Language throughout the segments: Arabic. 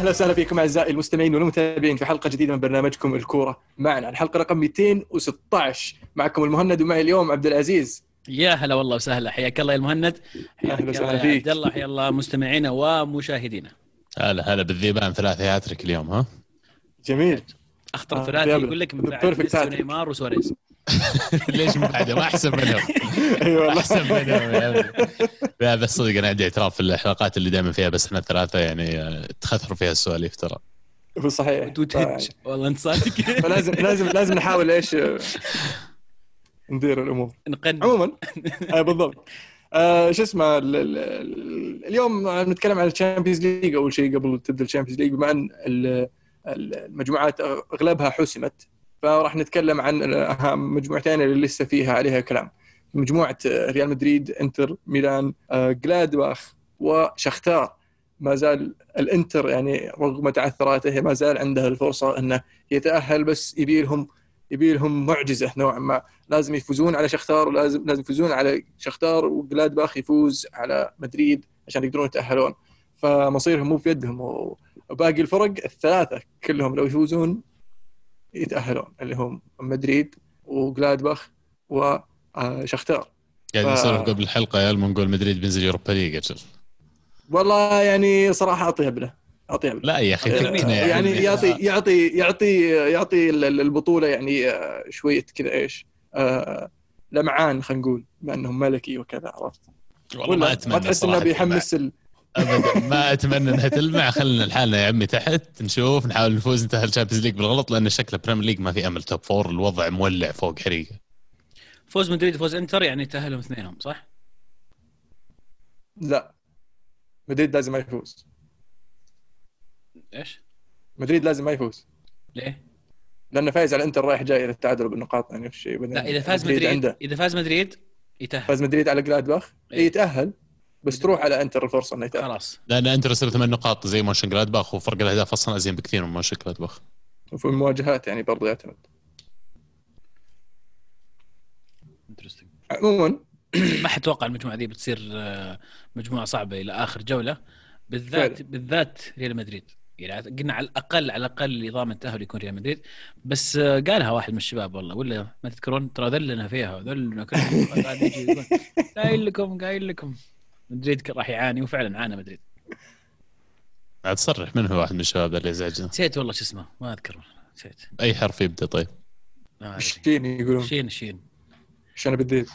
أهلا وسهلا فيكم أعزائي المستمعين والمتابعين في حلقة جديدة من برنامجكم الكورة معنا. الحلقة رقم 216 معكم المهند ومعي اليوم عبد العزيز. يا هلا والله وسهلا. حياك الله يا المهند. حياك الله وسهلا يا فيك. عبد الله. حيا الله مستمعينا ومشاهدينا. هلا هلا بالذيبان ثلاثة هاتريك اليوم ها؟ جميل. أخطر آه، ثلاثي. يقول لك من بعد. ونيمار وسواريز. ليش من بعده ما أحسن منهم. اي والله أحسن منهم يا ابني. لا بس صدق أنا عندي اعتراف في الحلقات اللي دائما فيها بس إحنا الثلاثة يعني آه، تخثر فيها السواليف ترى. هو صحيح. وتهج والله أنت صادق. فلازم لازم لازم نحاول إيش آه، ندير الأمور. نقن عموما. آه بالضبط. آه شو اسمه ال- ال- ال- اليوم نتكلم عن ال Champions League. أول شيء قبل تبدأ ال Champions League بما أن ال- ال- المجموعات أغلبها حسمت فراح نتكلم عن اهم مجموعتين اللي لسه فيها عليها كلام. مجموعة آه، ريال مدريد إنتر ميلان آه، جلادباخ وشختار. ما زال الإنتر يعني رغم تعثراته ما زال عنده الفرصة إنه يتأهل بس يبي لهم يبي لهم معجزة نوعا ما. لازم يفوزون على شختار ولازم لازم يفوزون على شختار وجلادباخ يفوز على مدريد عشان يقدرون يتأهلون. فمصيرهم مو في يدهم وباقي الفرق الثلاثة كلهم لو يفوزون يتأهلون اللي هم مدريد وجلادباخ وشختار قاعد ف- نسولف قبل الحلقة يا نقول مدريد بينزل Europa League أجل والله يعني صراحة اعطيها بله اعطيها بله لا يا أخي يا يعني. يعطي يعطي يعطي يعطي ال- ال- البطولة يعني آه، شوية كذا إيش آه، لمعان خلينا نقول بما انهم ملكي وكذا عرفت؟ والله ما أتمنى ما تحس إنه بيحمس ال... ابدا. ما أتمنى إنها تلمع. خلينا لحالنا يا عمي تحت. نشوف نحاول نفوز. ننتهي ال Champions League بالغلط لأن شكله Premier League ما في أمل. top four الوضع مولع فوق حريقة. فوز مدريد فوز إنتر يعني تاهلهم اثنينهم صح؟ لا. مدريد لازم ما يفوز. إيش؟ مدريد لازم ما يفوز. ليه؟ لأنه فايز على الانتر رايح جاي للتعادل بالنقاط يعني نفس الشيء لا إذا فاز مدريد عنده. إذا فاز مدريد يتأهل. فاز مدريد على جلادباخ إيه. يتأهل. بس تروح على انتر الفرصه انه يتاهل خلاص. لأن انتر يصير ثمان نقاط زي مونشن جلادباخ وفرق الأهداف أصلا أزين بكثير من مونشن جلادباخ وفي المواجهات يعني برضه يعتمد. Interesting. عموما. ما حتوقع المجموعة دي بتصير آه، مجموعة صعبة إلى آخر جولة. بالذات فعلا. بالذات ريال مدريد. يعني قلنا على الأقل على الأقل ضامن التأهل يكون ريال مدريد. بس آه، قالها واحد من الشباب والله ولا ما تذكرون؟ ترى ذلنا فيها ذلنا كلنا. قاعد يجي يقول قايل لكم قايل لكم. مدريد راح يعاني وفعلا عانى مدريد. عاد تصرح من هو واحد من الشباب اللي يزعجنا؟ نسيت والله شو اسمه ما أذكر نسيت. أي حرف يبدأ طيب. شين يقولون. شين شين. عشان بالديل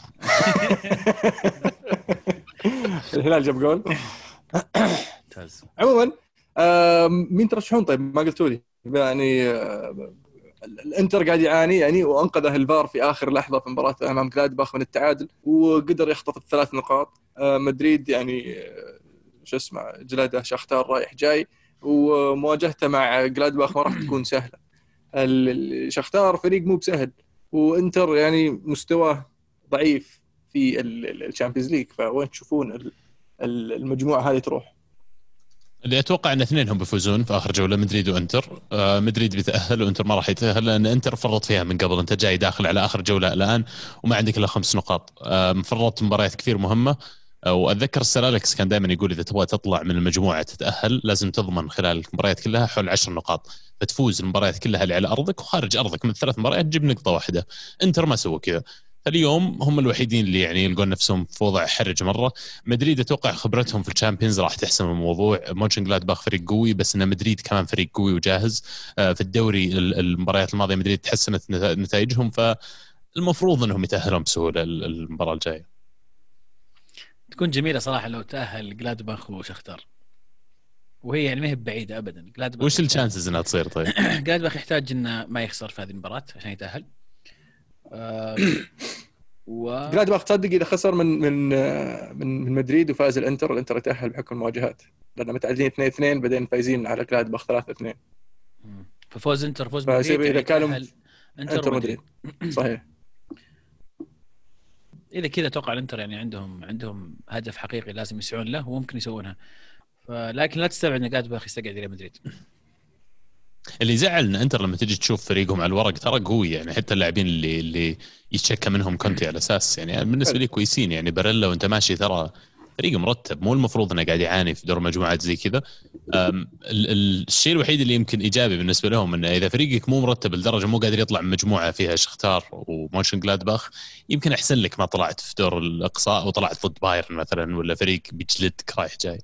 الهلال جاب جول. ممتاز. عموما آه مين ترشحون طيب؟ ما قلتوا لي. يعني آه الإنتر قاعد يعاني يعني وأنقذه الفار في آخر لحظة في مباراة أمام جلادباخ من التعادل وقدر يخطف الثلاث نقاط. مدريد يعني آه شو اسمه جلاده شختار رايح جاي ومواجهته مع جلادباخ ما راح تكون سهلة. شختار فريق مو بسهل وإنتر يعني مستواه ضعيف في ال Champions League فوين تشوفون ال- ال- المجموعة هذه تروح؟ اللي أتوقع إن اثنينهم بيفوزون في آخر جولة مدريد وإنتر. آه مدريد بيتأهل وإنتر ما راح يتأهل لأن إنتر فرط فيها من قبل. أنت جاي داخل على آخر جولة الآن وما عندك إلا خمس نقاط. آه فرطت مباريات كثير مهمة. آه وأتذكر السير كان دائما يقول إذا تبغى تطلع من المجموعة تتأهل لازم تضمن خلال المباريات كلها حول عشر نقاط. فتفوز المباريات كلها اللي على أرضك وخارج أرضك من ثلاث مباريات تجيب نقطة واحدة. إنتر ما سووا كذا. فاليوم هم الوحيدين اللي يعني يلقون نفسهم في وضع حرج مرة. مدريد أتوقع خبرتهم في ال Champions راح تحسم الموضوع. مونشن جلادباخ فريق قوي بس إن مدريد كمان فريق قوي وجاهز. آه، في الدوري ال- المباريات الماضية مدريد تحسنت نت- نتائجهم. فالمفروض إنهم يتأهلون بسهولة ال- المباراة الجاية. تكون جميلة صراحة لو تأهل جلادباخ وشختار. وهي يعني ما هي بعيدة ابدا. جلادباخ وش ال chances إنها تصير طيب؟ جلادباخ يحتاج إنه ما يخسر في هذه المباراة عشان يتأهل. آه، و جلادباخ تصدق إذا خسر من من من من مدريد وفاز الإنتر الإنتر يتأهل بحكم المواجهات. لأن متعادلين 2 2 بعدين فايزين على جلادباخ 3 2 مم. ففوز إنتر فوز مدريد يعني كانوا إنتر, إنتر ومدريد مدريد. صحيح. اذا كذا أتوقع الإنتر يعني عندهم عندهم هدف حقيقي لازم يسعون له وممكن يسوونها. فلكن لا تستبعد ان جلادباخ يستقعد ريال مدريد. اللي يزعل ان إنتر لما تجي تشوف فريقهم على الورق ترى قوي يعني حتى اللاعبين اللي اللي يتشكى منهم كونتي على أساس يعني بالنسبة لي كويسين يعني باريلا وأنت ماشي ترى فريق مرتب مو المفروض إنه قاعد يعاني في دور مجموعات زي كذا. الشيء الوحيد اللي يمكن إيجابي بالنسبة لهم إنه إذا فريقك مو مرتب لدرجة مو قادر يطلع من مجموعة فيها شختار ومونشن جلادباخ يمكن أحسن لك ما طلعت في دور الأقصاء وطلعت ضد بايرن مثلا ولا فريق بيجلدك رايح جاي.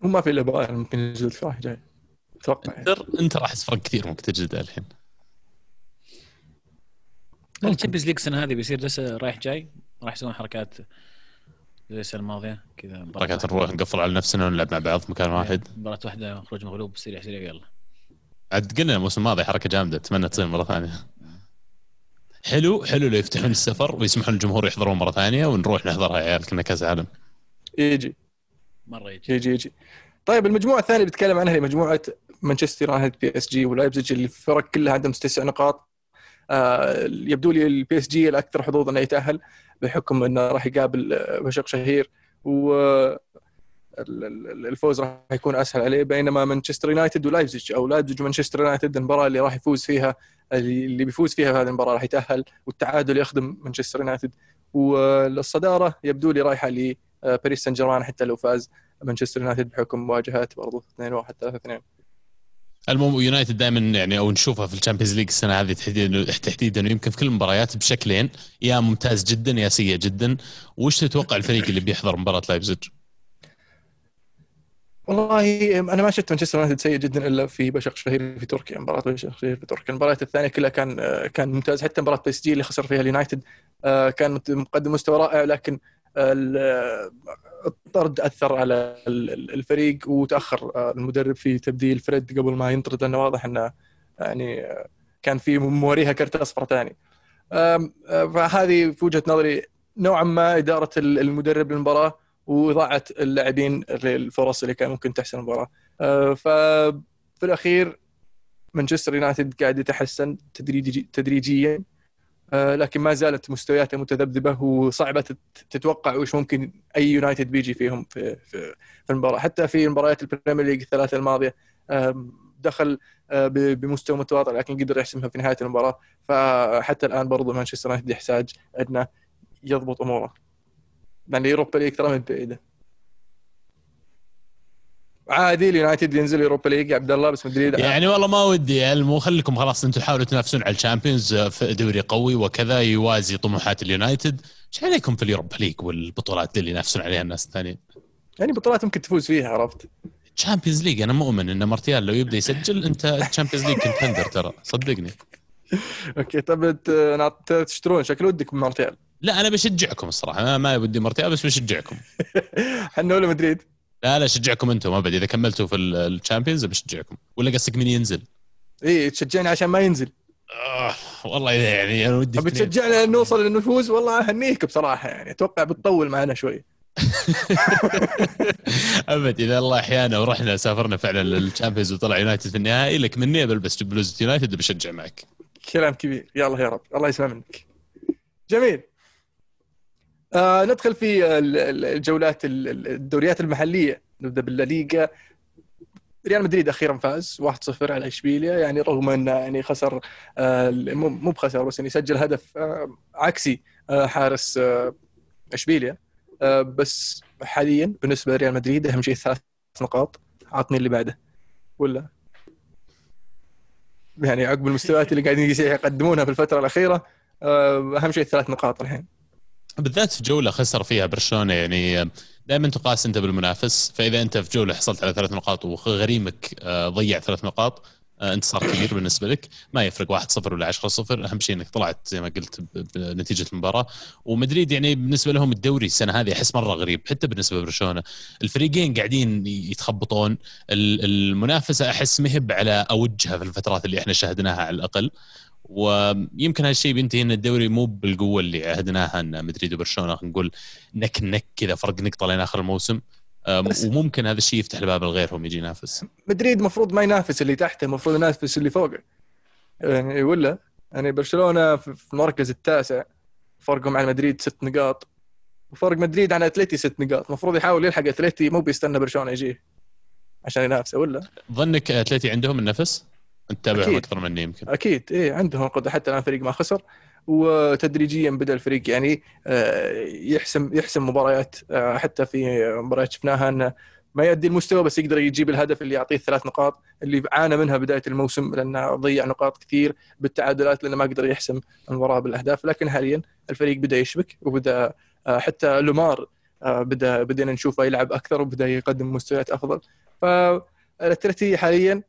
وما في إلا بايرن ممكن يجلد راح جاي. أتوقع يعني. انتر انتر احس فرق كثير ممكن تجلده الحين. ال Champions League السنة هذه بيصير لسه رايح جاي راح يسوون حركات زي السنة الماضية كذا واحدة. نروح نقفل على نفسنا ونلعب مع بعض في مكان واحد. مباراة واحدة خروج مغلوب سريع سريع يلا. عاد قلنا الموسم الماضي حركة جامدة أتمنى تصير مرة ثانية. حلو حلو لو يفتحون السفر ويسمحون للجمهور يحضرون مرة ثانية ونروح نحضرها يا عيال كنا كأس عالم. يجي. مرة يجي. يجي يجي. طيب المجموعة الثانية اللي بتكلم عنها هي مجموعة مانشستر يونايتد PSG ولايبزيج اللي الفرق كلها عندهم تسع نقاط. آه يبدو لي ال PSG الأكثر حظوظا إنه يتأهل. بحكم إنه راح يقابل آه، بشكتاش شهير و ال- ال- الفوز راح يكون أسهل عليه بينما مانشستر يونايتد ولايبزيج أو لايبزيج ومانشستر يونايتد المباراة اللي راح يفوز فيها اللي بيفوز فيها في هذه المباراة راح يتأهل والتعادل يخدم مانشستر يونايتد. والصداره يبدو لي رايحة لباريس سان جيرمان حتى لو فاز مانشستر يونايتد بحكم مواجهات برضو 2 1 3 2 المهم يونايتد دائما يعني أو نشوفها في ال Champions League السنة هذه تحديدا تحديدا يمكن في كل المباريات بشكلين. يا ممتاز جدا يا سيء جدا. وش تتوقع الفريق اللي بيحضر مباراة لايبزيج؟ والله أنا ما شفت مانشستر يونايتد سيء جدا إلا في بشق شهير في تركيا مباراة بشق شهير في تركيا. المباريات الثانية كلها كان كان ممتاز. حتى مباراة PSG اللي خسر فيها اليونايتد آه، كان مقدم مستوى رائع لكن الطرد أثر على ال- ال- الفريق وتأخر آه، المدرب في تبديل فريد قبل ما ينطرد لأنه واضح إنه يعني كان فيه موريها كرت اصفر ثاني آه، فهذه في وجهة نظري نوعا ما إدارة ال- المدرب للمباراة وإضاعة اللاعبين الفرص اللي كان ممكن تحسن المباراة. آه، ففي الأخير مانشستر يونايتد قاعد يتحسن تدريجي تدريجيا. لكن ما زالت مستوياته متذبذبة. وصعبه تت- تتوقع وش ممكن أي يونايتد بيجي فيهم في في, في المباراة. حتى في مباريات ال Premier League الثلاثة الماضية دخل آه، بمستوى متواضع لكن قدر يحسمها في نهاية المباراة. فحتى الآن برضو مانشستر يونايتد يحتاج أنه يضبط أموره. لأن ال Europa League ترى بعيدة. عادي اليونايتد ينزل Europa League يا عبد الله بس مدريد. يعني والله ما ودي المو خليكم خلاص أنتم حاولوا تنافسون على ال Champions في دوري قوي وكذا يوازي طموحات اليونايتد. إيش عليكم في ال Europa League والبطولات اللي ينافسون عليها الناس الثانيين؟ يعني بطولات ممكن تفوز فيها عرفت؟ Champions League أنا مؤمن إن مارتيال لو يبدأ يسجل أنت Champions League contender ترى صدقني. okay طب تشترون شكل ودك بمارتيال لا أنا بشجعكم الصراحة أنا ما ودي مارتيال بس بشجعكم. حنا ولا مدريد؟ لا لا شجعكم أنتم أبد. إذا كملتوا في ال Champions بشجعكم ولا قصدك مين ينزل؟ إي تشجعني عشان ما ينزل. آه والله يعني أنا ودي طب اثنين. تشجعنا إن نوصل لل نفوز؟ والله أهنيك بصراحة يعني. أتوقع بتطول معنا شوي. أبد إذا الله أحيانا ورحنا سافرنا فعلا لل Champions وطلع يونايتد في النهائي لك مني بلبس بلوزة يونايتد بشجع معك. كلام كبير. يلا يا رب. الله يسمع منك جميل. آه ندخل في ال- ال- الجولات ال- ال- الدوريات المحلية. نبدأ بالليغا. ريال مدريد أخيرا فاز 1-0 على إشبيليا. يعني رغم انه يعني خسر آه مو بخسر بس يعني سجل هدف آه عكسي آه حارس آه إشبيليا. آه بس حاليا بالنسبة لريال مدريد أهم شيء ثلاث نقاط. عطني اللي بعده. ولا؟ يعني عقب المستويات اللي قاعدين يقدمونها في الفترة الأخيرة آه، أهم شيء الثلاث نقاط الحين. بالذات في جولة خسر فيها برشلونة يعني دائما تقاس أنت بالمنافس فإذا أنت في جولة حصلت على ثلاث نقاط وغريمك آه، ضيع ثلاث نقاط آه، انتصار كبير بالنسبة لك ما يفرق 1-0 ولا 10-0 أهم شيء إنك طلعت زي ما قلت بنتيجة المباراة. ومدريد يعني بالنسبة لهم الدوري السنة هذه أحس مرة غريب حتى بالنسبة لبرشلونة. الفريقين قاعدين يتخبطون. ال- المنافسة أحس مهب على أوجها في الفترات اللي إحنا شاهدناها على الأقل. ويمكن هالشيء بينتهي إن الدوري مو بالقوة اللي عهدناها إن مدريد وبرشلونة خلينا نقول نك نك كذا فرق نقطة لين آخر الموسم. وممكن هذا الشيء يفتح الباب لغيرهم يجي ينافس. مدريد المفروض ما ينافس اللي تحته المفروض ينافس اللي فوقه. يعني ولا؟ يعني برشلونة في في المركز التاسع فرقهم عن مدريد ست نقاط. وفرق مدريد عن أتلتي ست نقاط. المفروض يحاول يلحق أتلتي مو بيستنى برشلونة يجيه عشان ينافسه ولا؟ ظنك أتلتي عندهم النفس؟ تتابعهم أكيد. أكثر مني يمكن. أكيد. إيه عندهم قدرة. حتى الآن فريق ما خسر. وتدريجيا بدأ الفريق يعني آه، يحسم يحسم مباريات. آه، حتى في مباريات شفناها انه ما يؤدي المستوى بس يقدر يجيب الهدف اللي يعطيه الثلاث نقاط اللي عانى منها بداية الموسم لأنه ضيع نقاط كثير بالتعادلات لأنه ما قدر يحسم المباراة بالأهداف. لكن حاليا الفريق بدأ يشبك وبدأ آه، حتى لومار بدأ بدينا نشوفه يلعب أكثر وبدأ يقدم مستويات أفضل. فالأتلتي حاليا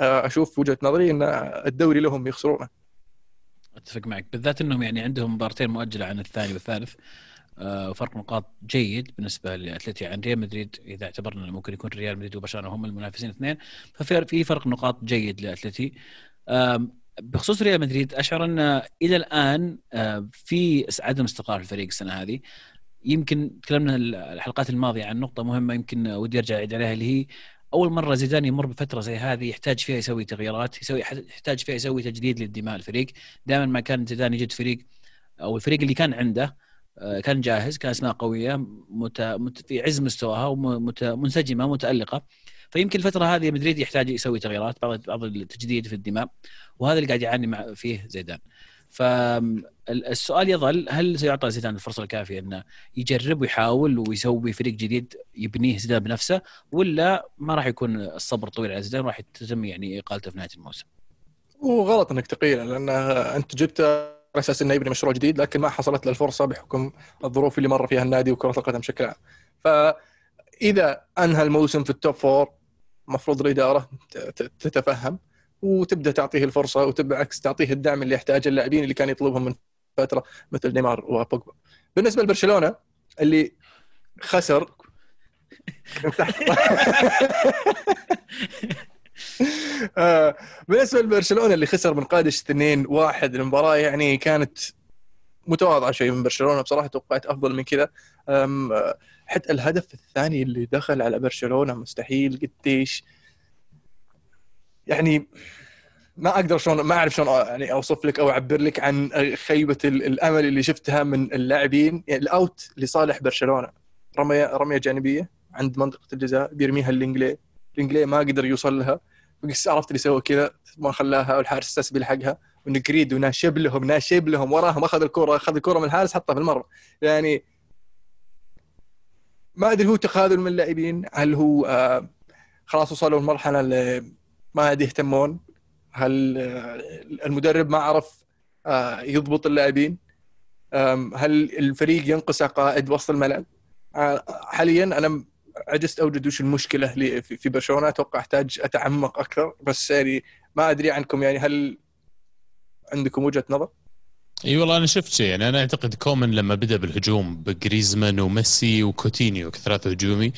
أشوف وجهة نظري إن الدوري لهم يخسرونه. أتفق معك. بالذات إنهم يعني عندهم مباراتين مؤجلة عن الثاني والثالث آه، وفرق نقاط جيد بالنسبة لاتلتي عن ريال مدريد إذا اعتبرنا ممكن يكون ريال مدريد وبرشلونة هم المنافسين الاثنين ففي في فرق نقاط جيد لاتلتي بخصوص ريال مدريد أشعر إن إلى الآن آه، في عدم استقرار الفريق السنة هذه. يمكن تكلمنا الحلقات الماضية عن نقطة مهمة يمكن ودي أرجع أعيد عليها اللي هي أول مرة زيدان يمر بفترة زي هذه يحتاج فيها يسوي تغييرات يسوي يحتاج فيها يسوي تجديد للدماء الفريق. دائما ما كان زيدان يجد فريق أو الفريق اللي كان عنده آه، كان جاهز كان أسماء قوية مت... مت... في عز مستواها ومنسجمه متألقة. فيمكن الفترة هذه مدريد يحتاج يسوي تغييرات بعض بعض التجديد في الدماء وهذا اللي قاعد يعاني فيه زيدان. فالسؤال يظل هل سيعطى زيدان الفرصة الكافية إنه يجرب ويحاول ويسوي فريق جديد يبنيه زيدان بنفسه ولا ما راح يكون الصبر طويل على زيدان راح تتم يعني إقالته في نهاية الموسم؟ وغلط إنك تقيله لأن أنت جبت على أساس إنه يبني مشروع جديد لكن ما حصلت له الفرصة بحكم الظروف اللي مر فيها النادي وكرة القدم بشكل عام. فاذا أنهى الموسم في التوب فور المفروض الإدارة تتفهم وتبدأ تعطيه الفرصة وبالعكس تعطيه الدعم اللي يحتاجه اللاعبين اللي كان يطلبهم من فترة مثل نيمار وبوجبا. بالنسبة لبرشلونة اللي خسر آه، بالنسبة لبرشلونة اللي خسر من قادش 2 1 المباراة يعني كانت متواضعة شوي من برشلونة بصراحة توقعت أفضل من كذا حتى الهدف الثاني اللي دخل على برشلونة مستحيل قديش يعني ما أقدر شلون ما أعرف شلون يعني أوصف لك أو أعبر لك عن خيبة الأمل اللي شفتها من اللاعبين. يعني الأوت لصالح برشلونة. رميه رمية جانبية عند منطقة الجزاء بيرميها الانجلي الإنجلي ما قدر يوصل لها. عرفت اللي سوى كذا ما خلاها والحارس استسبي بيلحقها ونجريد وناشب لهم ناشب لهم. وراهم أخذ الكره أخذ الكرة من الحارس حطها في المرمى. يعني ما أدري هو تخاذل من اللاعبين. هل هو آه خلاص وصلوا لمرحله ما عاد يهتمون. هل آه المدرب ما عرف آه يضبط اللاعبين؟ هل الفريق ينقص قائد وسط الملعب؟ آه، حاليا أنا عجزت أوجد وش المشكلة في برشلونة. أتوقع أحتاج أتعمق أكثر بس يعني ما أدري عنكم يعني هل عندكم وجهة نظر؟ إي والله أنا شفت شيء. يعني أنا أعتقد كومن لما بدأ بالهجوم بجريزمان وميسي وكوتينيو كثلاثه هجومي.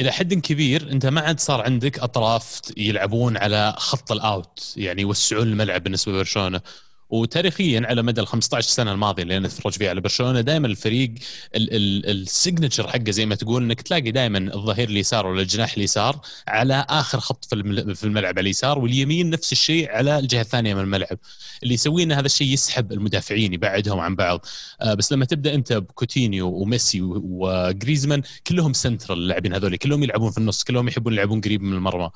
إلى حد كبير أنت ما عاد صار عندك أطراف يلعبون على خط ال out يعني يوسعون الملعب بالنسبة لبرشلونة. وتاريخيا على مدى ال 15 سنة الماضية اللي أنا أتفرج فيها على برشلونة دائما الفريق ال signature حقه زي ما تقول إنك تلاقي دائما الظهير اليسار ولا الجناح اليسار على آخر خط في الملعب على اليسار واليمين نفس الشيء على الجهة الثانية من الملعب. اللي يسويه إن هذا الشيء يسحب المدافعين يبعدهم عن بعض. آه، بس لما تبدأ أنت بكوتينيو وميسي وجريزمان كلهم سنترال اللاعبين هذول كلهم يلعبون في النص كلهم يحبون يلعبون قريب من المرمى.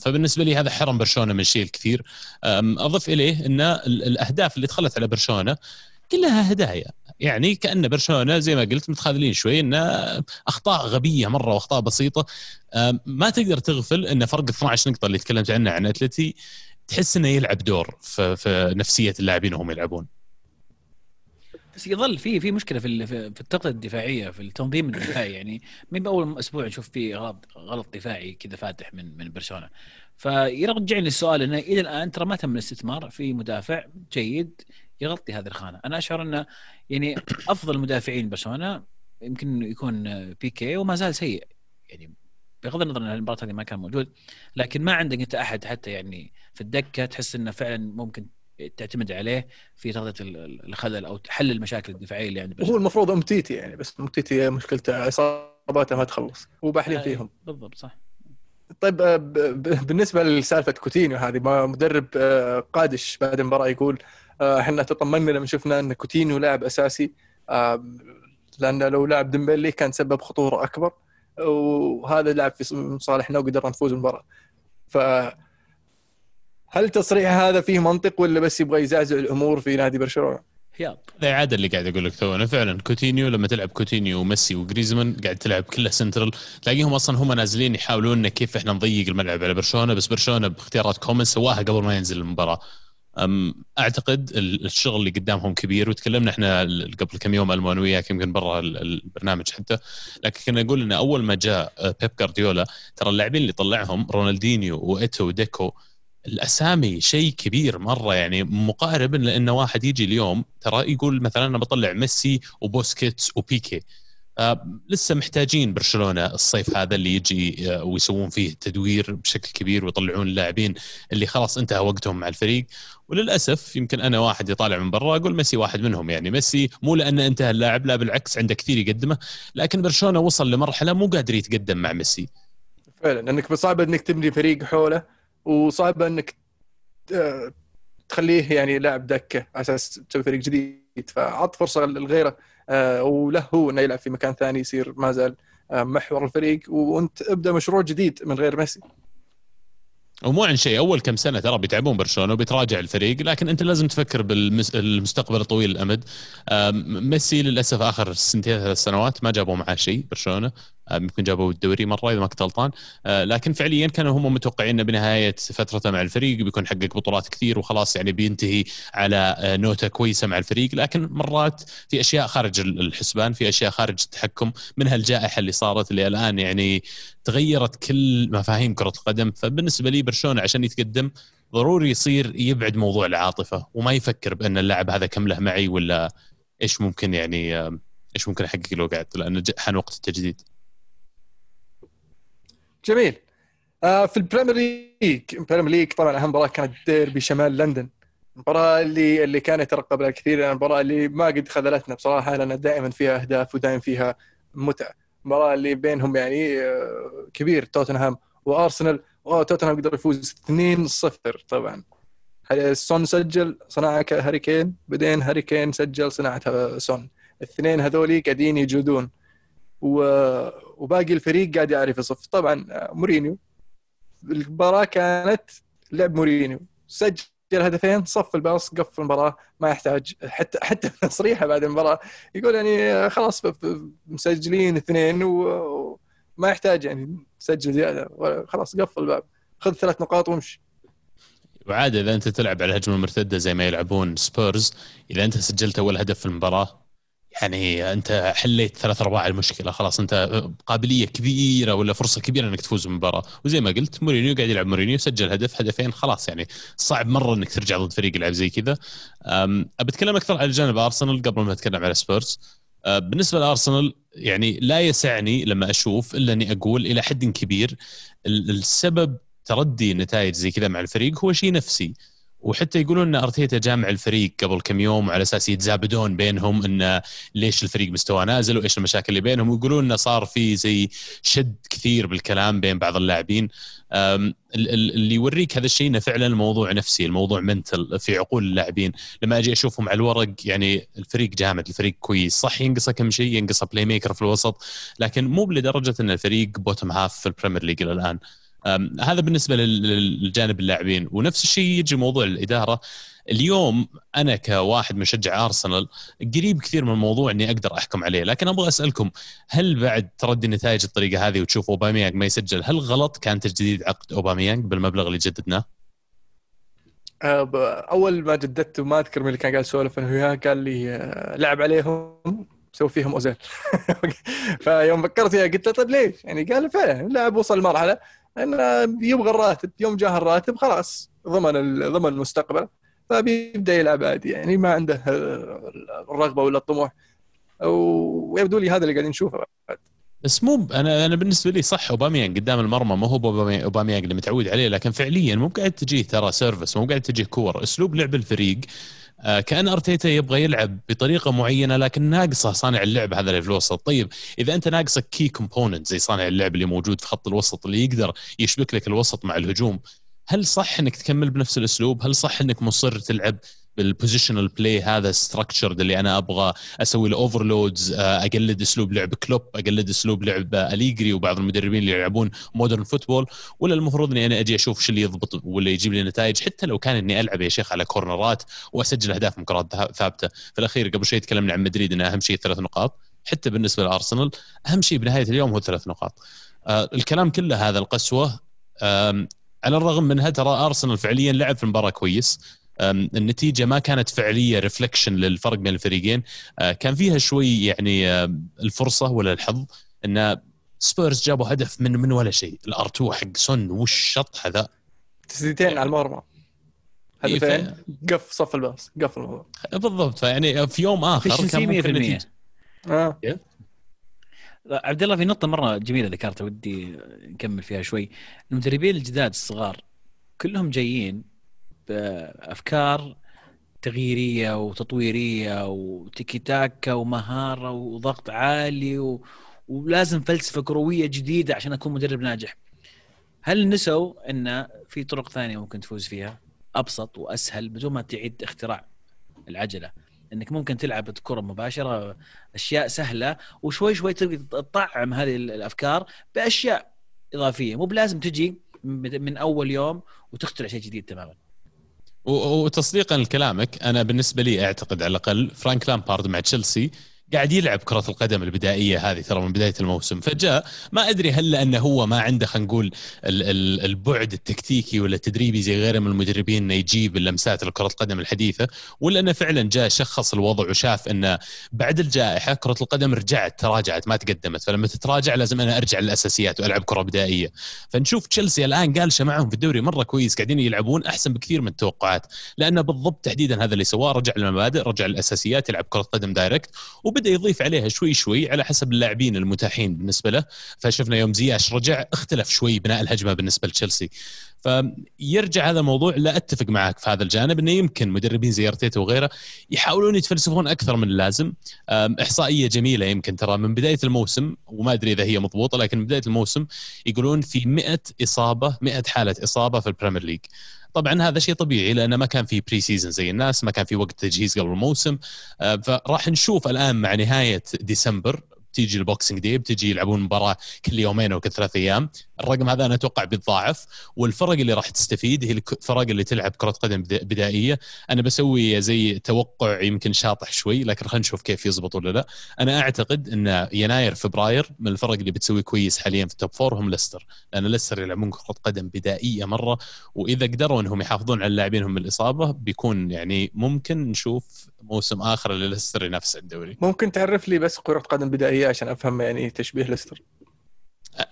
فبالنسبة لي هذا حرم برشلونة من شيء الكثير. أضف إليه إن الأهداف اللي دخلت على برشلونة كلها هدايا. يعني كأن برشلونة زي ما قلت متخاذلين شوي إن أخطاء غبية مرة وأخطاء بسيطة. ما تقدر تغفل إن فرق 12 نقطة اللي تكلمت عنه عن أتلتي تحس إنه يلعب دور في نفسية اللاعبين وهم يلعبون. بس يظل في في مشكلة في في التغطيه الدفاعية في التنظيم الدفاعي. يعني من بأول أسبوع نشوف في غلط غلط دفاعي كذا فاتح من من برشلونة. فيرجعني للسؤال إنه إلى الآن ترى ما تم الاستثمار في مدافع جيد يغطي هذه الخانة. أنا أشعر إنه يعني أفضل مدافعين برشلونة يمكن يكون بيكي وما زال سيء. يعني بغض النظر إن المباراة هذه ما كان موجود لكن ما عندك أنت أحد حتى يعني في الدكة تحس إنه فعلا ممكن تعتمد عليه في تغطيه الخلل أو حل المشاكل الدفاعية اللي عند هو المفروض أمتيتي يعني بس أمتيتي مشكلته اصاباته ما تخلص وباحلين فيهم. بالضبط صح. طيب آه، بالنسبة لسالفة كوتينيو هذه ما مدرب آه، قادش بعد المباراة يقول آه، إحنا تطمنا لما شفنا إن كوتينيو لاعب أساسي لأن لو لعب ديمبلي كان سبب خطورة أكبر وهذا لعب في صالحنا وقدرنا نفوز بالمباراه ف هل التصريح هذا فيه منطق ولا بس يبغى يزعزع الأمور في نادي برشلونة؟ هياط هذا عاد اللي قاعد أقول لك تو أنا فعلا كوتينيو لما تلعب كوتينيو وميسي وجريزمان قاعد تلعب كلها سنترال تلاقيهم أصلا هم نازلين يحاولون كيف إحنا نضيق الملعب على برشلونة بس برشلونة باختيارات كومن سواها قبل ما ينزل المباراة أعتقد الشغل اللي قدامهم كبير وتكلمنا إحنا قبل كم يوم أنا وياك يمكن برا البرنامج حتى لكن كنا نقول إن أول ما جاء بيب جارديولا ترى اللاعبين اللي طلعهم رونالدينيو وإيتو وديكو الأسامي شيء كبير مرة يعني مقارب لأنه واحد يجي اليوم ترى يقول مثلا أنا بطلع ميسي وبوسكيتس وبيكي. آه لسه محتاجين برشلونة الصيف هذا اللي يجي آه ويسوون فيه تدوير بشكل كبير ويطلعون اللاعبين اللي خلاص انتهى وقتهم مع الفريق. وللأسف يمكن أنا واحد يطالع من برا أقول ميسي واحد منهم. يعني ميسي مو لأنه انتهى اللاعب لا بالعكس عنده كثير يقدمه لكن برشلونة وصل لمرحلة مو قادر يتقدم مع ميسي. فعلا انك صعب إنك تبني فريق حوله. وصعب انك آه، تخليه يعني لاعب دكة على أساس تسوي فريق جديد. فعط فرصة لغيره آه، وله هو إنه يلعب في مكان ثاني يصير ما زال آه، محور الفريق. وأنت ابدأ مشروع جديد من غير ميسي. ومو عن شيء أول كم سنة ترى بيتعبون برشلونة وبيتراجع الفريق لكن أنت لازم تفكر بالمستقبل الطويل الأمد. ميسي للأسف آخر سنتين ثلاث سنوات ما جابوا معاه شيء برشلونة. يمكن جابوا الدوري مرة اذا ما كنت غلطان آه، لكن فعليا كانوا هم متوقعين بنهاية فترته مع الفريق بيكون حقق بطولات كثير وخلاص يعني بينتهي على آه، نوتة كويسة مع الفريق. لكن مرات في أشياء خارج الحسبان في أشياء خارج التحكم منها الجائحه اللي صارت اللي الآن يعني تغيرت كل مفاهيم كرة القدم. فبالنسبة لي برشلونة عشان يتقدم ضروري يصير يبعد موضوع العاطفة وما يفكر بأن اللاعب هذا كم له معي ولا إيش ممكن يعني آه، إيش ممكن أحقق له قاعد لأن حان وقت التجديد. جميل. آه في ال Premier League ال Premier League طبعا أهم مباراة كانت ديربي شمال لندن. المباراه اللي اللي كان يترقب لها كثير المباراه اللي ما قد خذلتنا بصراحة لأن دائما فيها أهداف ودائما فيها متعة. المباراه اللي بينهم يعني آه، كبير توتنهام وأرسنال. توتنهام قدر يفوز 2-0 طبعا. سون سجل صناعة هاري كين؟ بعدين هاري كين سجل صناعه سون. الاثنين هذولي قاعدين يجودون. وباقي الفريق قاعد يعرف يصف. طبعا مورينيو المباراة كانت لعب مورينيو. سجل هدفين صف الباص قفل المباراة ما يحتاج حتى حتى تصريحه بعد المباراة. يقول يعني خلاص مسجلين اثنين وما يحتاج يعني تسجل زيادة. خلاص قفل الباب. خذ ثلاث نقاط وامشي. وعادة إذا أنت تلعب على الهجمة المرتدة زي ما يلعبون سبيرز إذا أنت سجلت أول هدف في المباراة يعني انت حليت ثلاث أرباع المشكلة خلاص انت قابلية كبيرة ولا فرصة كبيرة إنك تفوز بالمباراه وزي ما قلت مورينيو قاعد يلعب مورينيو سجل هدف هدفين خلاص يعني صعب مرة إنك ترجع ضد فريق يلعب زي كذا. بتكلم أكثر على جانب أرسنال قبل ما اتكلم على سبيرز. أه، بالنسبة لأرسنال يعني لا يسعني لما أشوف إلا إني أقول إلى حد كبير السبب تردي نتائج زي كذا مع الفريق هو شيء نفسي. وحتى يقولون إن أرتيتا جامع الفريق قبل كم يوم على أساس يتزابدون بينهم انه ليش الفريق مستواه نازل وإيش المشاكل اللي بينهم. ويقولون انه صار في زي شد كثير بالكلام بين بعض اللاعبين. اللي يوريك هذا الشيء إنه فعلا الموضوع نفسي الموضوع منتل في عقول اللاعبين. لما أجي أشوفهم على الورق يعني الفريق جامد الفريق كويس. صح ينقصه كم شيء ينقصه playmaker في الوسط لكن مو لدرجه إن الفريق bottom half في ال Premier League إلى الآن. هذا بالنسبة للجانب اللاعبين. ونفس الشيء يجي موضوع الإدارة. اليوم أنا كواحد مشجع أرسنال قريب كثير من الموضوع إني أقدر أحكم عليه. لكن أبغى أسألكم هل بعد تردي نتائج الطريقة هذه وتشوف أوباميانج ما يسجل هل غلط كان تجديد عقد أوباميانج بالمبلغ اللي جددناه؟ أه، أول ما جددته ما أذكر من اللي كان قاعد يسولف إنه وياه قال لي أه، لعب عليهم سوي فيهم أوزيل. فيوم فكرت فيها قلت له طيب ليش؟ يعني قال فعلا اللاعب وصل مرحلة. انه يبغى الراتب يوم جاه الراتب خلاص ضمن ضمن مستقبله فبيبدأ يلعب عادي يعني ما عنده الرغبة ولا الطموح. ويبدو لي هذا اللي قاعدين نشوفه بعد. بس مو أنا أنا بالنسبة لي صح اوباميان قدام المرمى. ما هو أوباميانج اللي متعود عليه لكن فعليا مو قاعد تجيه ترى service مو قاعد تجيه كور. أسلوب لعب الفريق كأن أرتيتا يبغى يلعب بطريقة معينة لكن ناقصه صانع اللعب هذا اللي في الوسط طيب إذا أنت ناقصك key component زي صانع اللعب اللي موجود في خط الوسط اللي يقدر يشبك لك الوسط مع الهجوم هل صح إنك تكمل بنفس الأسلوب؟ هل صح إنك مصر تلعب بال positional play هذا structured اللي أنا أبغى أسوي ال overloads أقلد أسلوب لعب كلوب أقلد أسلوب لعب أليجري وبعض المدربين اللي يلعبون modern football ولا المفروض إني أنا أجي أشوف شو اللي يضبط ولا يجيب لي نتائج حتى لو كان إني ألعب يا شيخ على كورنرات وأسجل أهداف من كرات ثابتة. في الأخير قبل شوي تكلمنا عن مدريد إنه أهم شيء ثلاث نقاط. حتى بالنسبة لأرسنال أهم شيء بنهاية اليوم هو ثلاث نقاط. آه الكلام كله هذا القسوة على الرغم منها ترى أرسنال فعليا لعب في المباراه كويس. النتيجة ما كانت فعلية reflection للفرق بين الفريقين. آه، كان فيها شوي يعني الفرصة ولا الحظ إن سبيرز جابوا هدف من من ولا شيء. ال R2 حق سون وش شط هذا. تسديدين على المرمى. هدفين. قف صف الباص. قف الموضوع بالضبط. فيعني في يوم آخر كان ممكن آه. عبد الله في نقطة مرة جميلة ذكرتها ودي نكمل فيها شوي. المدربين الجداد الصغار كلهم جايين بأفكار تغييرية وتطويرية وتيكي تاكا ومهارة وضغط عالي و... ولازم فلسفة كروية جديدة عشان أكون مدرب ناجح. هل نسوا أن في طرق ثانية ممكن تفوز فيها؟ أبسط وأسهل بدون ما تعيد اختراع العجلة. إنك ممكن تلعب الكره مباشرة أشياء سهلة وشوي شوي تبي تطعم هذه الأفكار بأشياء إضافية. مو بلازم تجي من أول يوم وتخترع شيء جديد تماما. وتصديقا لكلامك أنا بالنسبة لي أعتقد على الأقل فرانك لامبارد مع تشيلسي قاعد يلعب كرة القدم البدائية هذه ترى من بداية الموسم. فجاء ما أدري هل لأنه هو ما عنده خلينا نقول البعد التكتيكي ولا التدريبي زي غيره من المدربين إنه يجيب اللمسات لكرة القدم الحديثة ولا إنه فعلا جاء شخص الوضع وشاف انه بعد الجائحة كرة القدم رجعت تراجعت ما تقدمت. فلما تتراجع لازم أنا أرجع للأساسيات وألعب كرة بدائية. فنشوف تشيلسي الآن قالشه معهم في الدوري مرة كويس قاعدين يلعبون أحسن بكثير من التوقعات. لأنه بالضبط تحديدا هذا اللي سواه رجع للمبادئ رجع للأساسيات يلعب كرة قدم دايركت وبدأ يضيف عليها شوي شوي على حسب اللاعبين المتاحين بالنسبة له. فشفنا يوم زياش رجع اختلف شوي بناء الهجمة بالنسبة لتشيلسي. فيرجع هذا الموضوع لا أتفق معك في هذا الجانب إنه يمكن مدربين زي وغيره يحاولون يتفلسفون أكثر من اللازم. إحصائية جميلة يمكن ترى من بداية الموسم وما أدري إذا هي مضبوطة لكن من بداية الموسم يقولون في 100 إصابة 100 حالة إصابة في ال Premier League. طبعا هذا شيء طبيعي لأنه ما كان في pre-season زي الناس ما كان في وقت تجهيز قبل الموسم. آه، فراح نشوف الآن مع نهاية ديسمبر بتيجي ال Boxing Day بتجي يلعبون مباراة كل يومين أو كل ثلاث أيام. الرقم هذا أنا أتوقع بيتضاعف والفرق اللي راح تستفيد هي الفرق اللي تلعب كرة قدم بدائية. أنا بسوي زي توقع يمكن شاطح شوي لكن خلينا نشوف كيف يزبط ولا لا. أنا أعتقد إن يناير فبراير من الفرق اللي بتسوي كويس حاليا في ال top four هم ليستر. لأن ليستر يلعبون كرة قدم بدائية مرة وإذا قدروا إنهم يحافظون على لاعبينهم من الإصابة بيكون يعني ممكن نشوف موسم آخر لليستر ينافس الدوري. ممكن تعرف لي بس كرة قدم بدائية عشان أفهم يعني تشبيه ليستر؟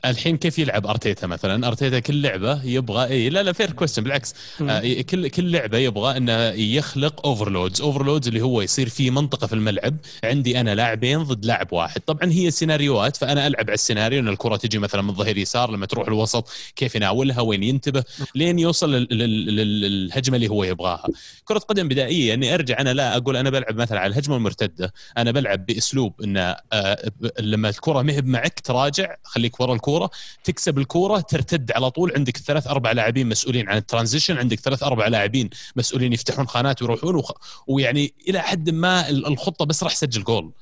الحين كيف يلعب أرتيتا مثلا؟ أرتيتا كل لعبة يبغى اي لا لا fair question بالعكس. آه كل كل لعبة يبغى إنه يخلق overloads overloads اللي هو يصير في منطقة في الملعب. عندي أنا لاعبين ضد لاعب واحد. طبعا هي سيناريوهات فأنا ألعب على السيناريو إن الكرة تجي مثلا من ظهير يسار لما تروح الوسط كيف يناولها وين ينتبه لين يوصل للهجمة اللي هو يبغاها. كرة قدم بدائية اني أرجع أنا لا أقول أنا بلعب مثلا على الهجمة المرتدة. أنا بلعب بأسلوب إن آه لما الكرة ما هي معك تراجع خليك ورا الكورة تكسب الكورة ترتد على طول. عندك ثلاث أربع لاعبين مسؤولين عن ال transition عندك ثلاث أربع لاعبين مسؤولين يفتحون خانات ويروحون وخ... ويعني إلى حد ما الخطة بس راح تسجل جول.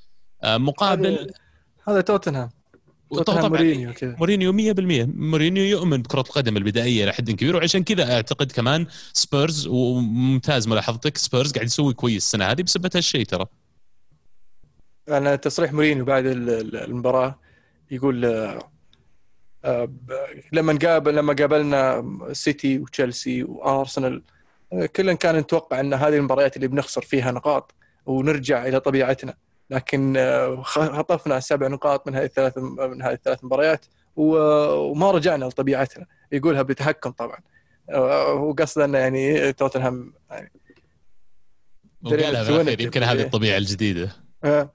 آه، مقابل هذا توتنهام. طبعا مورينيو كذا مورينيو 100% مورينيو يؤمن بكرة القدم البدائية إلى حد كبير. وعشان كذا أعتقد كمان سبيرز وممتاز ملاحظتك سبيرز قاعد يسوي كويس السنة هذه بسبب هالشيء ترى. أنا تصريح مورينيو بعد المباراة يقول آه، لما قابل لما قابلنا سيتي وتشيلسي وأرسنال آه، كلنا كان نتوقع إن هذه المباريات اللي بنخسر فيها نقاط ونرجع إلى طبيعتنا. لكن آه، خطفنا سبع نقاط من هذه الثلاث من هذه الثلاث مباريات وما رجعنا لطبيعتنا. يقولها بتهكم طبعا. وقصده أنه يعني توتنهام يعني يمكن هذه الطبيعة الجديدة. آه.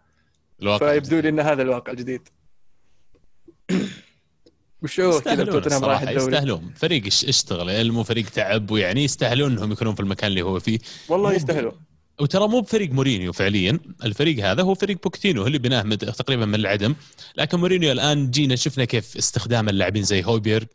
فيبدو لي إن هذا الواقع الجديد. وشو كذا توتنهام رايح الدوري؟ يستاهلون. فريق اشتغل علمه فريق تعب ويعني يستاهلون إنهم يكونون في المكان اللي هو فيه. والله يستاهلون. وترى مو بفريق مورينيو فعليا. الفريق هذا هو فريق بوكتينو اللي بناه مد- تقريبا من العدم. لكن مورينيو الآن جينا شفنا كيف استخدام اللاعبين زي هويبيرغ.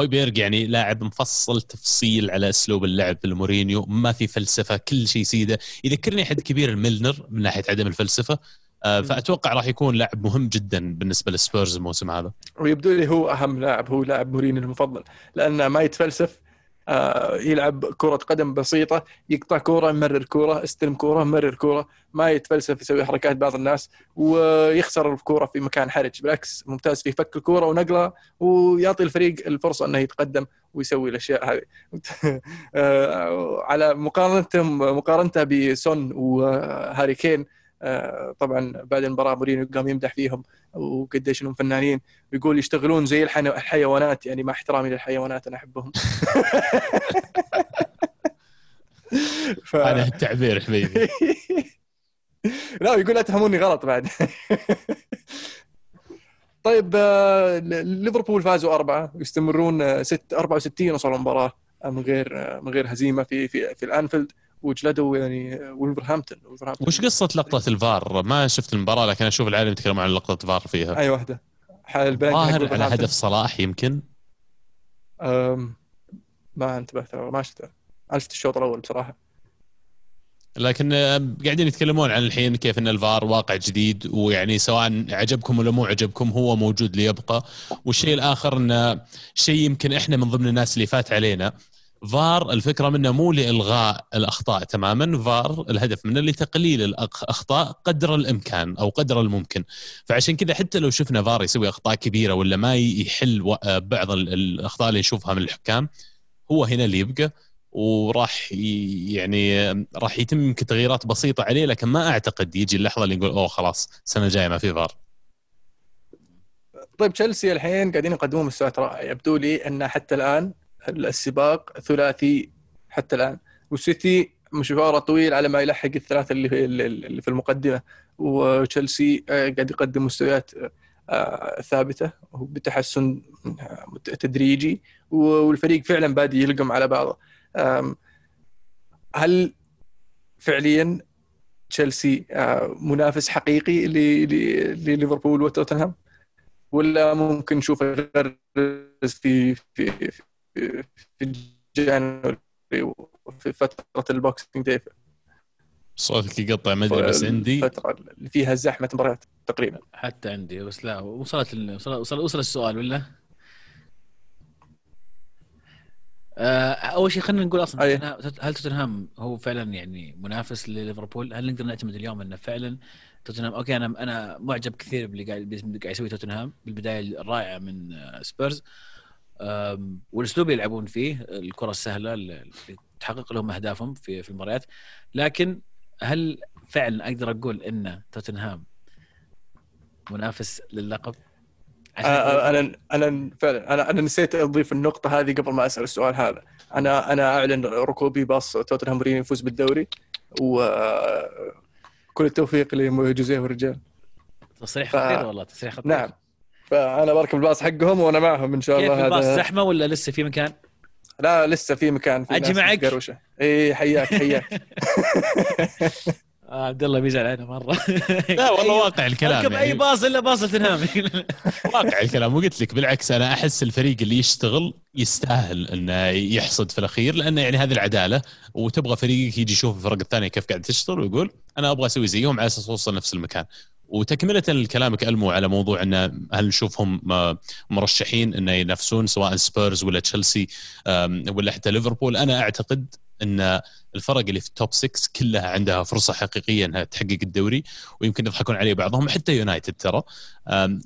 هويبيرغ يعني لاعب مفصل تفصيل على أسلوب اللعب المورينيو ما في فلسفة كل شيء سيدة. يذكرني حد كبير الميلنر من ناحية عدم الفلسفة. فأتوقع راح يكون لاعب مهم جدا بالنسبة للسبيرز الموسم هذا. ويبدو لي هو أهم لاعب هو لاعب مورينيو المفضل لأنه ما يتفلسف آه، يلعب كرة قدم بسيطة يقطع كرة يمرر كرة استلم كرة مرر كرة ما يتفلسف يسوي حركات بعض الناس ويخسر الكرة في مكان حرج. بالعكس ممتاز في فك الكرة ونقلها ويعطي الفريق الفرصة إنه يتقدم ويسوي الأشياء هذه. آه، على مقارنته مقارنته بسون وهاري كين آه، طبعا بعد المباراة مورينيو قام يمدح فيهم وقديش إنهم فنانين. ويقول يشتغلون زي الحيوانات يعني مع احترامي للحيوانات أنا أحبهم. ف... هذا التعبير حبيبي. لا يقول لا تفهموني غلط بعد. طيب آه، ليفربول فازوا أربعة يستمرون آه، ست 64 وصلوا المباراة آه، من غير آه، من غير هزيمة في في في الأنفيلد. وجلدوا يعني ولفرهامبتون وش قصة لقطة الفار؟ ما شفت المباراة لكن أشوف العالم يتكلمون عن لقطة فار فيها. أي واحدة. حال البلنتي حق ظاهر على. هدف صلاح يمكن؟ أم، ما انتبهت ما شفته. ما شفت الشوط الأول بصراحة. لكن قاعدين يتكلمون عن الحين كيف إن الفار واقع جديد ويعني سواء عجبكم ولا مو عجبكم هو موجود ليبقى. والشيء الآخر انه شيء يمكن إحنا من ضمن الناس اللي فات علينا فار الفكرة منه مو لإلغاء الأخطاء تماما. فار الهدف منه لتقليل الأخطاء قدر الإمكان أو قدر الممكن. فعشان كذا حتى لو شفنا فار يسوي أخطاء كبيرة ولا ما يحل بعض ال- الأخطاء اللي نشوفها من الحكام هو هنا اللي يبقى وراح يعني راح يتم يمكن تغييرات بسيطة عليه لكن ما أعتقد يجي اللحظة اللي نقول أوه خلاص السنة الجاية ما في فار. طيب تشيلسي الحين قاعدين يقدمون مستويات رائعة. يبدو لي أن حتى الآن السباق ثلاثي حتى الآن. والسيتي مشواره طويل على ما يلحق الثلاثة اللي اللي اللي في المقدمة. وتشيلسي آه، قاعد يقدم مستويات آه، ثابتة وبتحسن آه، تدريجي. والفريق فعلا بادي يلقم على بعضه. هل فعليا تشيلسي منافس حقيقي لليفربول وتوتنهام؟ ولا ممكن نشوف الغرز في في في, في January في فترة ال Boxing Day صوتك يقطع ما أدري بس عندي الفترة اللي فيها زحمة مباريات تقريبا حتى عندي بس لا وصلت ال- وصل وصل, وصل السؤال ولا؟ آه، أول شيء خلينا نقول أصلا أي. توتنهام- هل توتنهام هو فعلا يعني منافس لليفربول؟ هل نقدر نعتمد اليوم إنه فعلا توتنهام okay أنا أنا معجب كثير باللي قاعد يسوي توتنهام بالبداية الرائعة من آه، سبيرز آم، والاسلوب اللي يلعبون فيه الكرة السهلة اللي تحقق لهم أهدافهم في في المباريات. لكن هل فعلا أقدر أقول إن توتنهام منافس للقب؟ عشان آه، أنا أنا فعلا أنا أنا نسيت أضيف النقطة هذه قبل ما أسأل السؤال هذا. أنا أنا أعلن ركوبي باص توتنهام مورينيو يفوز بالدوري وكل التوفيق لجوزيه والرجال. تصريح ف- خطير والله تصريح خطير. نعم. فأنا بركب الباص حقهم وأنا معهم إن شاء كيف الله الباص؟ هذا زحمة ولا لسه في مكان؟ لا لسه في مكان. في أجي ناس معك؟ اي حياك حياك. آه عبد الله بيزعل علينا مرة. لا والله واقع الكلام أركب أي يعني. باص إلا باص توتنهام واقع الكلام. وقلت لك بالعكس أنا أحس الفريق اللي يشتغل يستاهل إنه يحصد في الأخير لأنه يعني هذه العدالة وتبغى فريقك يجي يشوف الفرق الثانية كيف قاعد تشتغل ويقول أنا أبغى أسوي زيهم على أساس أوصل نفس المكان. وتكملة لكلامك المو على موضوع انه هل نشوفهم م- مرشحين انه ينافسون سواء سبيرز ولا تشيلسي ولا حتى ليفربول. أنا أعتقد إن الفرق اللي في ال top 6 كلها عندها فرصة حقيقية إنها تحقق الدوري ويمكن يضحكون عليه بعضهم حتى يونايتد ترى.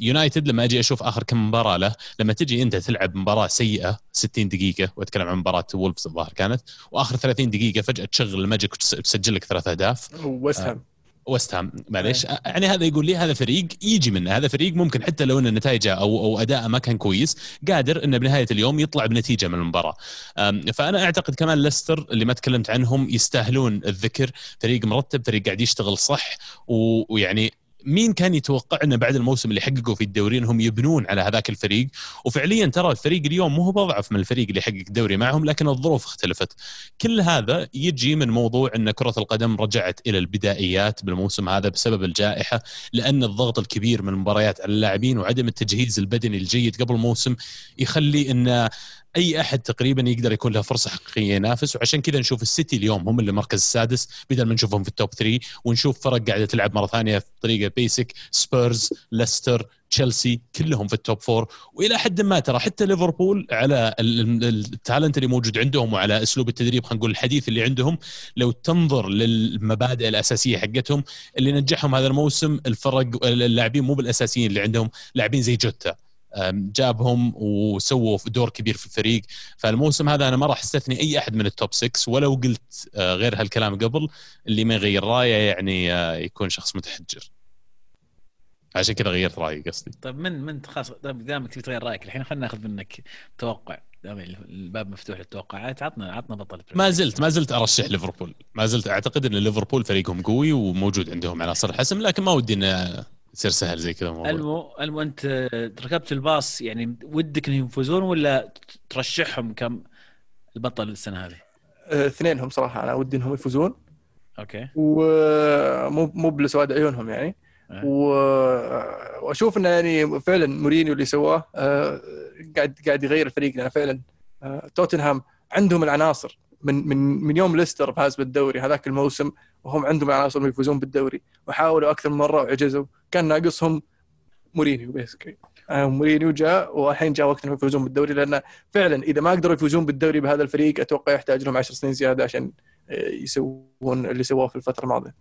يونايتد لما أجي أشوف آخر كم مباراة له لما تجي أنت تلعب مباراة سيئة 60 دقيقة وأتكلم عن مباراة وولفز الظاهر كانت وآخر 30 دقيقة فجأة تشغل ال magic وتسجل لك ثلاث أهداف. ويست هام. وست هام معليش. يعني هذا يقول لي هذا فريق يجي منه. هذا فريق ممكن حتى لو ان نتائجه أو أو أداءه ما كان كويس قادر إنه بنهاية اليوم يطلع بنتيجة من المباراة. فأنا أعتقد كمان ليستر اللي ما تكلمت عنهم يستاهلون الذكر. فريق مرتب فريق قاعد يشتغل صح ويعني مين كان يتوقع انه بعد الموسم اللي حققوا في الدوري إنهم يبنون على هذاك الفريق؟ وفعليا ترى الفريق اليوم مو هو اضعف من الفريق اللي حقق الدوري معهم لكن الظروف اختلفت. كل هذا يجي من موضوع إن كرة القدم رجعت إلى البدائيات بالموسم هذا بسبب الجائحة لأن الضغط الكبير من المباريات على اللاعبين وعدم التجهيز البدني الجيد قبل الموسم يخلي إن أي أحد تقريبا يقدر يكون له فرصة حقيقية ينافس وعشان كذا نشوف السيتي اليوم هم اللي المركز السادس بدل ما نشوفهم في ال top 3 ونشوف فرق قاعدة تلعب مرة ثانية بطريقه basic سبيرز ليستر تشيلسي كلهم في ال top four وإلى حد ما ترى حتى ليفربول على التالنت اللي موجود عندهم وعلى أسلوب التدريب خلينا نقول الحديث اللي عندهم لو تنظر للمبادئ الأساسية حقتهم اللي نجحهم هذا الموسم الفرق اللاعبين مو بالأساسيين اللي عندهم لاعبين زي جوتا. جابهم وسووا دور كبير في الفريق. فالموسم هذا أنا ما راح أستثني أي أحد من التوب 6 ولو قلت آه، غير هالكلام قبل اللي ما يغير رأيه يعني آه، يكون شخص متحجر. عشان كذا غيرت رأيي قصدي. طيب من من خلاص دامك تبي تغير رأيك الحين خلينا ناخذ منك توقع. دام الباب مفتوح للتوقعات عطنا عطنا بطل ما زلت ما زلت أرشح ليفربول. ما زلت أعتقد إن ليفربول فريقهم قوي وموجود عندهم عناصر الحسم لكن ما ودي إن يصير سهل زي كذا الموضوع المو المو أنت ركبت الباص يعني ودك إنهم يفوزون ولا ترشحهم كم البطل السنة هذه؟ أه، اثنينهم صراحة. أنا ودي إنهم يفوزون. okay. ومو مو بسواد عيونهم يعني. أه. و... وأشوف إنه يعني فعلا مورينيو اللي سواه أه، قاعد قاعد يغير الفريق. لأن فعلا توتنهام عندهم العناصر. من من من يوم ليستر فاز بالدوري هذاك الموسم. وهم عندهم عناصر يفوزون بالدوري وحاولوا أكثر من مرة وعجزوا كان ناقصهم مورينيو basically آه مورينيو جاء والحين جاء وقت انهم يفوزون بالدوري لأن فعلا إذا ما قدروا يفوزون بالدوري بهذا الفريق أتوقع يحتاج لهم 10 سنين زيادة عشان آه، يسوون اللي سووه في الفترة الماضية.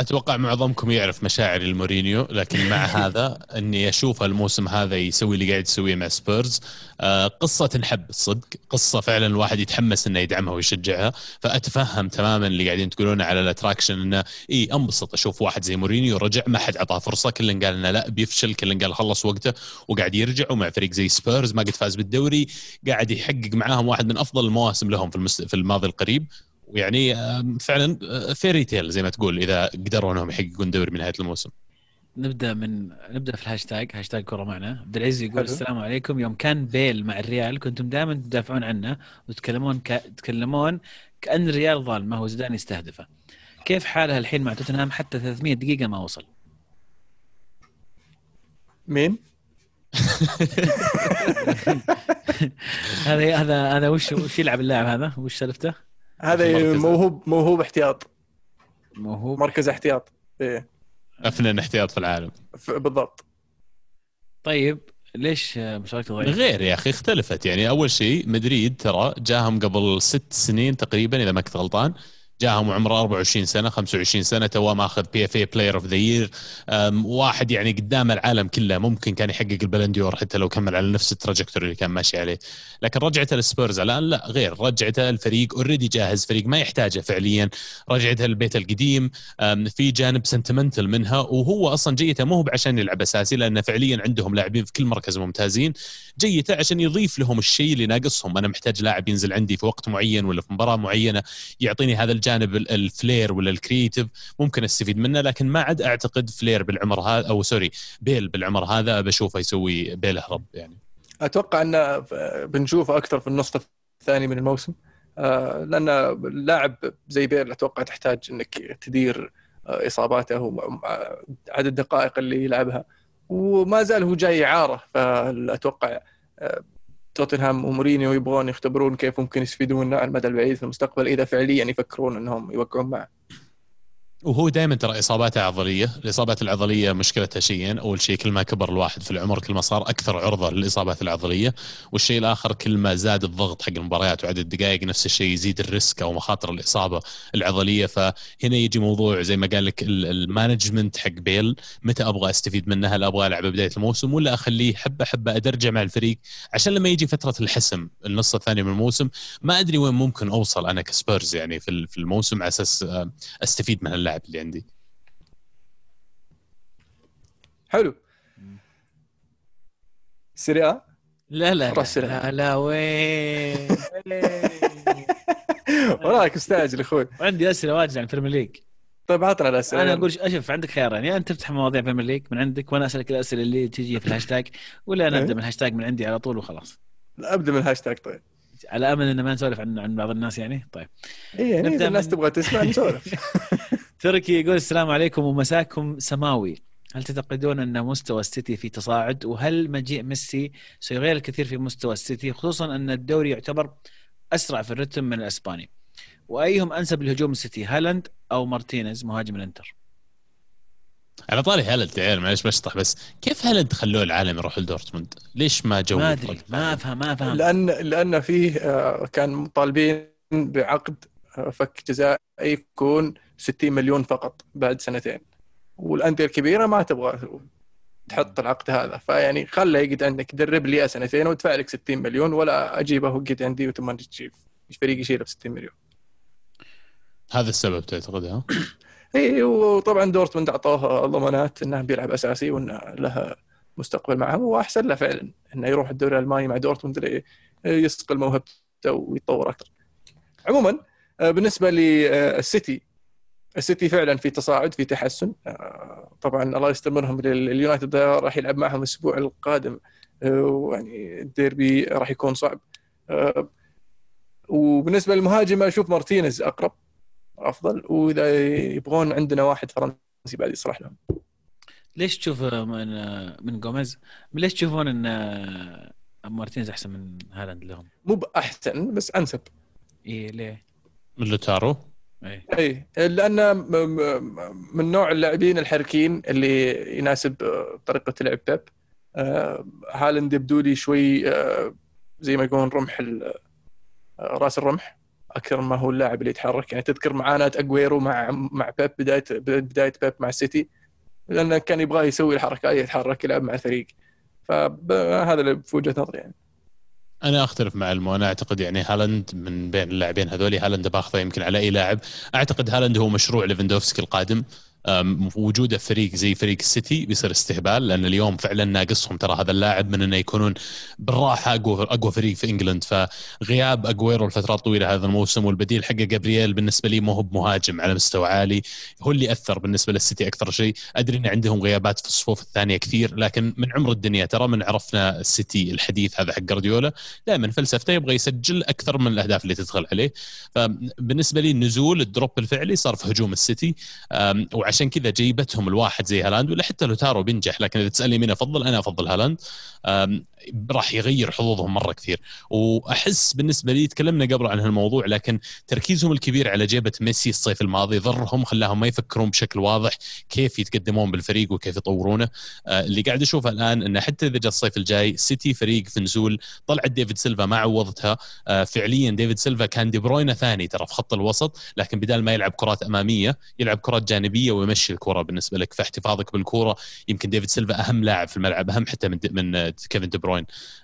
أتوقع معظمكم يعرف مشاعر المورينيو لكن مع هذا إني أشوف الموسم هذا يسوي اللي قاعد يسويه مع سبيرز. آه، قصة تنحب الصدق قصة فعلا الواحد يتحمس إنه يدعمها ويشجعها. فأتفهم تماما اللي قاعدين تقولونه على ال attraction إنه إي أنبسط أشوف واحد زي مورينيو رجع ما حد اعطاه فرصة. كل قال إنه لا بيفشل. كل قال خلص وقته وقاعد يرجع ومع فريق زي سبيرز ما قد فاز بالدوري قاعد يحقق معاهم واحد من أفضل المواسم لهم. في الماضي القريب. ويعني فعلا fairy tale زي ما تقول إذا قدروا إنهم يحققون دوري من نهاية الموسم. نبدأ من نبدأ في الهاشتاج هاشتاج كرة معنا. عبد العزيز يقول السلام عليكم. يوم كان بيل مع الريال كنتم دائما تدافعون عنه وتتكلمون ك... تتكلمون كأن الريال ظالمه وزيدان يستهدفه. كيف حالها الحين مع توتنهام؟ حتى 300 دقيقة ما وصل. مين؟ هذا هذا هذا وش وش يلعب اللاعب هذا؟ وش سالفته؟ هذا موهوب موهوب احتياط. موهوب؟ مركز احتياط. إيه. أفضل احتياط في العالم. بالضبط. طيب ليش مشاركته ضعيفه؟ غير يا أخي اختلفت. يعني أول شيء مدريد ترى جاهم قبل ست سنين تقريبا إذا ما كنت غلطان جاهم عمره 24 سنة 25 سنة تو ماخذ PFA Player of the Year واحد يعني قدام العالم كله ممكن كان يحقق البالون دور حتى لو كمل على نفس ال trajectory اللي كان ماشي عليه. لكن رجعته للسبيرز الآن لا غير. رجعته الفريق already جاهز فريق ما يحتاجه فعليا. رجعته البيت القديم. في جانب sentimental منها وهو أصلا جيته مو عشان يلعب أساسي لأنه فعليا عندهم لاعبين في كل مركز ممتازين. جيته عشان يضيف لهم الشيء اللي ناقصهم. أنا محتاج لاعب ينزل عندي في وقت معين ولا في مباراة معينة يعطيني هذا الجانب ال flair ولا ال creative ممكن استفيد منه لكن ما عاد أعتقد فلير بالعمر هذا أو sorry بيل بالعمر هذا بشوفه يسوي بيل هرب يعني. أتوقع انه بنشوفه أكثر في النصف الثاني من الموسم. آه، لأن لاعب زي بيل أتوقع تحتاج إنك تدير آه، إصاباته وعدد الدقائق اللي يلعبها. وما زال هو جاي اعاره فاتوقع آه، توتنهام ومورينيو يبغون يختبرون كيف ممكن يستفيدون على المدى البعيد في المستقبل إذا فعليا يفكرون إنهم يوقعون معه. وهو دائما ترى إصاباته عضلية، الإصابات العضلية مشكلتها شيئين، أول شيء كل ما كبر الواحد في العمر كل ما صار أكثر عرضة للإصابات العضلية، والشيء الآخر كل ما زاد الضغط حق المباريات وعدد الدقائق نفس الشيء يزيد ال risk أو مخاطر الإصابة العضلية، فهنا يجي موضوع زي ما قال لك ال management حق بيل، متى أبغى أستفيد منها؟ هل أبغى ألعب بداية الموسم ولا أخليه حبة حبة ادرجه مع الفريق؟ عشان لما يجي فترة الحسم النص الثاني من الموسم ما أدري وين ممكن أوصل أنا كسبيرز يعني في الموسم على أساس أستفيد من اللاعب اللي عندي. حلو. سريع لا لا لا, لا, لا وين؟ وراك مستعجل أخوي عندي أسئلة واجد عن ال Premier League طيب عطنا الأسئلة. أنا. أقول أشوف عندك خيارين. يا أنت تفتح مواضيع Premier League من عندك وأنا أسألك الأسئلة اللي تجي في الهاشتاج ولا أنا إيه. أبدأ من الهاشتاج من عندي على طول وخلاص. أبدأ من الهاشتاج طيب. على أمل إن ما نسولف عن عن بعض الناس يعني طيب. اي يعني نبدأ إذا الناس من- تبغى تسمع نسولف. تركي يقول السلام عليكم ومساكم سماوي. هل تعتقدون أن مستوى السيتي في تصاعد؟ وهل مجيء ميسي سيغير الكثير في مستوى السيتي خصوصا أن الدوري يعتبر أسرع في الرتم من الإسباني؟ وأيهم أنسب لهجوم السيتي هالاند أو مارتينيز مهاجم الإنتر؟ على طاري هالاند يا عيال معلش بشطح بس. كيف هالاند خلوه العالم يروح لدورتموند؟ ليش ما جو ما أدري ما أفهم ما أفهم. لأن لأن فيه آه، كان مطالبين بعقد آه، فك جزائي يكون 60 مليون فقط بعد سنتين. والأندية الكبيرة ما تبغى تحط العقد هذا. فيعني خله يقعد عندك درب لي سنتين وادفع لك 60 مليون ولا أجيبه وقعد عندي وثم تجيب. فريق يشيله ب 60 مليون. هذا السبب تعتقد ها؟ اي وطبعا دورتموند أعطوه ضمانات إنه بيلعب أساسي وإنه له مستقبل معهم واحسن له فعلا إنه يروح الدوري الألماني مع دورتموند يصقل موهبته ويتطور أكثر. عموما آه، بالنسبة للسيتي السيتي فعلا في تصاعد في تحسن. آه، طبعا الله يستر هم اليونايتد راح يلعب معهم الأسبوع القادم. آه، ويعني الديربي راح يكون صعب. آه، وبالنسبة للمهاجم أشوف مارتينيز أقرب أفضل. وإذا يبغون عندنا واحد فرنسي بعد يصلح لهم. ليش تشوف من من جوميز ليش تشوفون إن مارتينيز أحسن من هالاند لهم؟ مو بأحسن بس أنسب. إيه ليه؟ من لوتارو. اي لأنه م- م- من نوع اللاعبين الحركين اللي يناسب آه، طريقة لعب بيب آه، هالاند يبدو لي شوي آه، زي ما يقولون رمح راس الرمح أكثر ما هو اللاعب اللي يتحرك. يعني تذكر معاناة أجويرو مع مع بيب بداية بداية بيب مع السيتي لأنه كان يبغاه يسوي الحركة يتحرك يلعب مع الفريق فهذا اللي في وجهه نظري يعني. أنا أختلف مع المو أنا أعتقد يعني هالاند من بين اللاعبين هذول هالاند باخذه يمكن على أي لاعب. أعتقد هالاند هو مشروع ليفندوفسكي القادم. وجوده فريق زي فريق السيتي بيصير استهبال لأن اليوم فعلا ناقصهم ترى هذا اللاعب من إنه يكونون بالراحة أقوى أقوى فريق في إنجلند. فغياب أجويرو لفترات طويلة هذا الموسم والبديل حقه جابرييل بالنسبة لي ما هو بمهاجم على مستوى عالي. هو اللي أثر بالنسبة للسيتي أكثر شيء. أدري إن عندهم غيابات في الصفوف الثانية كثير لكن من عمر الدنيا ترى من عرفنا السيتي الحديث هذا حق جارديولا دائما فلسفته يبغى يسجل أكثر من الأهداف اللي تدخل عليه. فبالنسبة لي النزول ال drop الفعلي صار في هجوم السيتي. أم، وعشان كذا جيبتهم الواحد زي هالاند ولا حتى لوتارو بينجح لكن إذا تسألني مين أفضل أنا أفضل هالاند. راح يغير حظوظهم مرة كثير. وأحس بالنسبة لي تكلمنا قبل عن هالموضوع لكن تركيزهم الكبير على جيبة ميسي الصيف الماضي ضرهم خلاهم ما يفكرون بشكل واضح كيف يتقدمون بالفريق وكيف يطورونه. آه، اللي قاعد أشوفه الآن إنه حتى إذا جاء الصيف الجاي سيتي فريق في نزول طلعت ديفيد سيلفا ما عوضتها. آه، فعليا ديفيد سيلفا كان دي بروينا ثاني ترى في خط الوسط لكن بدال ما يلعب كرات أمامية يلعب كرات جانبية ويمشي الكرة بالنسبة لك. فاحتفاظك بالكرة يمكن ديفيد سيلفا أهم لاعب في الملعب أهم حتى من من آه، كيفن دي بروين